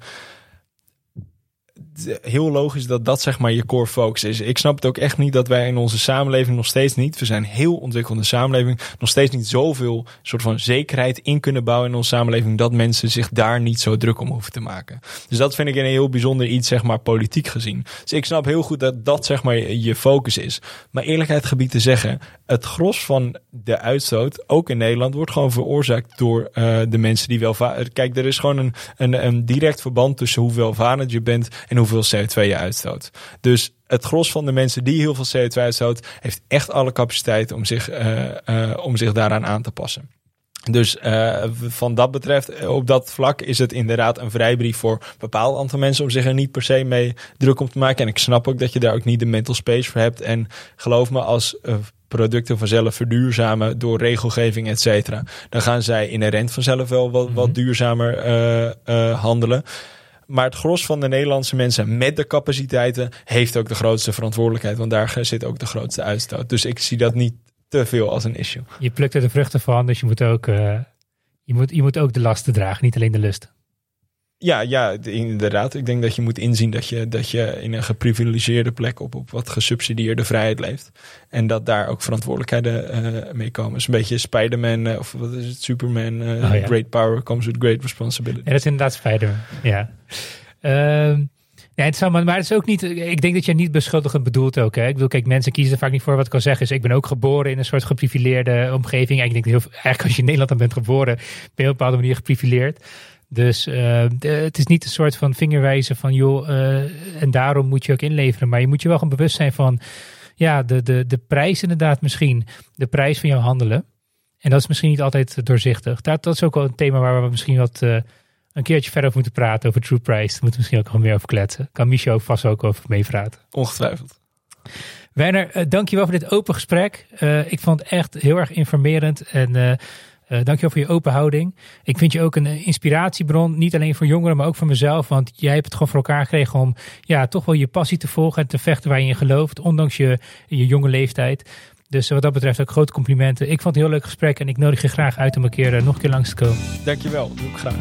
heel logisch dat dat zeg maar je core focus is. Ik snap het ook echt niet dat wij in onze samenleving nog steeds niet, we zijn heel ontwikkelde samenleving, nog steeds niet zoveel soort van zekerheid in kunnen bouwen in onze samenleving dat mensen zich daar niet zo druk om hoeven te maken. Dus dat vind ik een heel bijzonder iets, zeg maar, politiek gezien. Dus ik snap heel goed dat dat zeg maar je focus is. Maar eerlijkheid gebied te zeggen, het gros van de uitstoot, ook in Nederland, wordt gewoon veroorzaakt door uh, de mensen die wel. Kijk, er is gewoon een, een, een direct verband tussen hoe welvarend je bent en hoeveel CO2 je uitstoot. Dus het gros van de mensen die heel veel CO2 uitstoot, heeft echt alle capaciteit om zich, uh, uh, om zich daaraan aan te passen. Dus uh, van dat betreft, op dat vlak is het inderdaad een vrijbrief voor een bepaald aantal mensen om zich er niet per se mee druk om te maken. En ik snap ook dat je daar ook niet de mental space voor hebt. En geloof me, als producten vanzelf verduurzamen door regelgeving, et cetera, dan gaan zij inherent vanzelf wel wat, wat duurzamer uh, handelen. Maar het gros van de Nederlandse mensen met de capaciteiten heeft ook de grootste verantwoordelijkheid. Want daar zit ook de grootste uitstoot. Dus ik zie dat niet te veel als een issue. Je plukt er de vruchten van, dus je moet ook, uh, je moet, je moet ook de lasten dragen, niet alleen de lust. Ja, ja, inderdaad. Ik denk dat je moet inzien dat je, dat je in een geprivilegeerde plek op, op wat gesubsidieerde vrijheid leeft. En dat daar ook verantwoordelijkheden uh, mee komen. is een beetje Spider-Man, uh, of wat is het, Superman. Uh, oh, ja. Great power comes with great responsibility. Ja, dat is inderdaad Spider-Man, ja. Ehm, ja, het zou, maar, maar het is ook niet. Ik denk dat je niet beschuldigend bedoelt ook. Hè? Ik bedoel, kijk, mensen kiezen er vaak niet voor. Wat ik al zeg is, ik ben ook geboren in een soort geprivileerde omgeving. En ik denk heel, eigenlijk als je in Nederland dan bent geboren, ben je op een bepaalde manier geprivileerd. Dus uh, het is niet een soort van vingerwijzen van joh, uh, en daarom moet je ook inleveren. Maar je moet je wel gewoon bewust zijn van ja, de, de, de prijs inderdaad misschien. De prijs van jouw handelen. En dat is misschien niet altijd doorzichtig. Dat, dat is ook wel een thema waar we misschien wat uh, een keertje verder over moeten praten. Over true price. Daar moeten we misschien ook gewoon meer over kletsen. Kan Michel ook vast ook over meepraten. Ongetwijfeld. Werner, dankjewel voor dit open gesprek. Ik vond het echt heel erg informerend en dankjewel voor je open houding. Ik vind je ook een inspiratiebron, niet alleen voor jongeren, maar ook voor mezelf. Want jij hebt het gewoon voor elkaar gekregen om ja, toch wel je passie te volgen en te vechten waar je in gelooft, ondanks je, je jonge leeftijd. Dus wat dat betreft ook grote complimenten. Ik vond het een heel leuk gesprek en ik nodig je graag uit om een keer nog een keer langs te komen. Dankjewel, doe ik graag.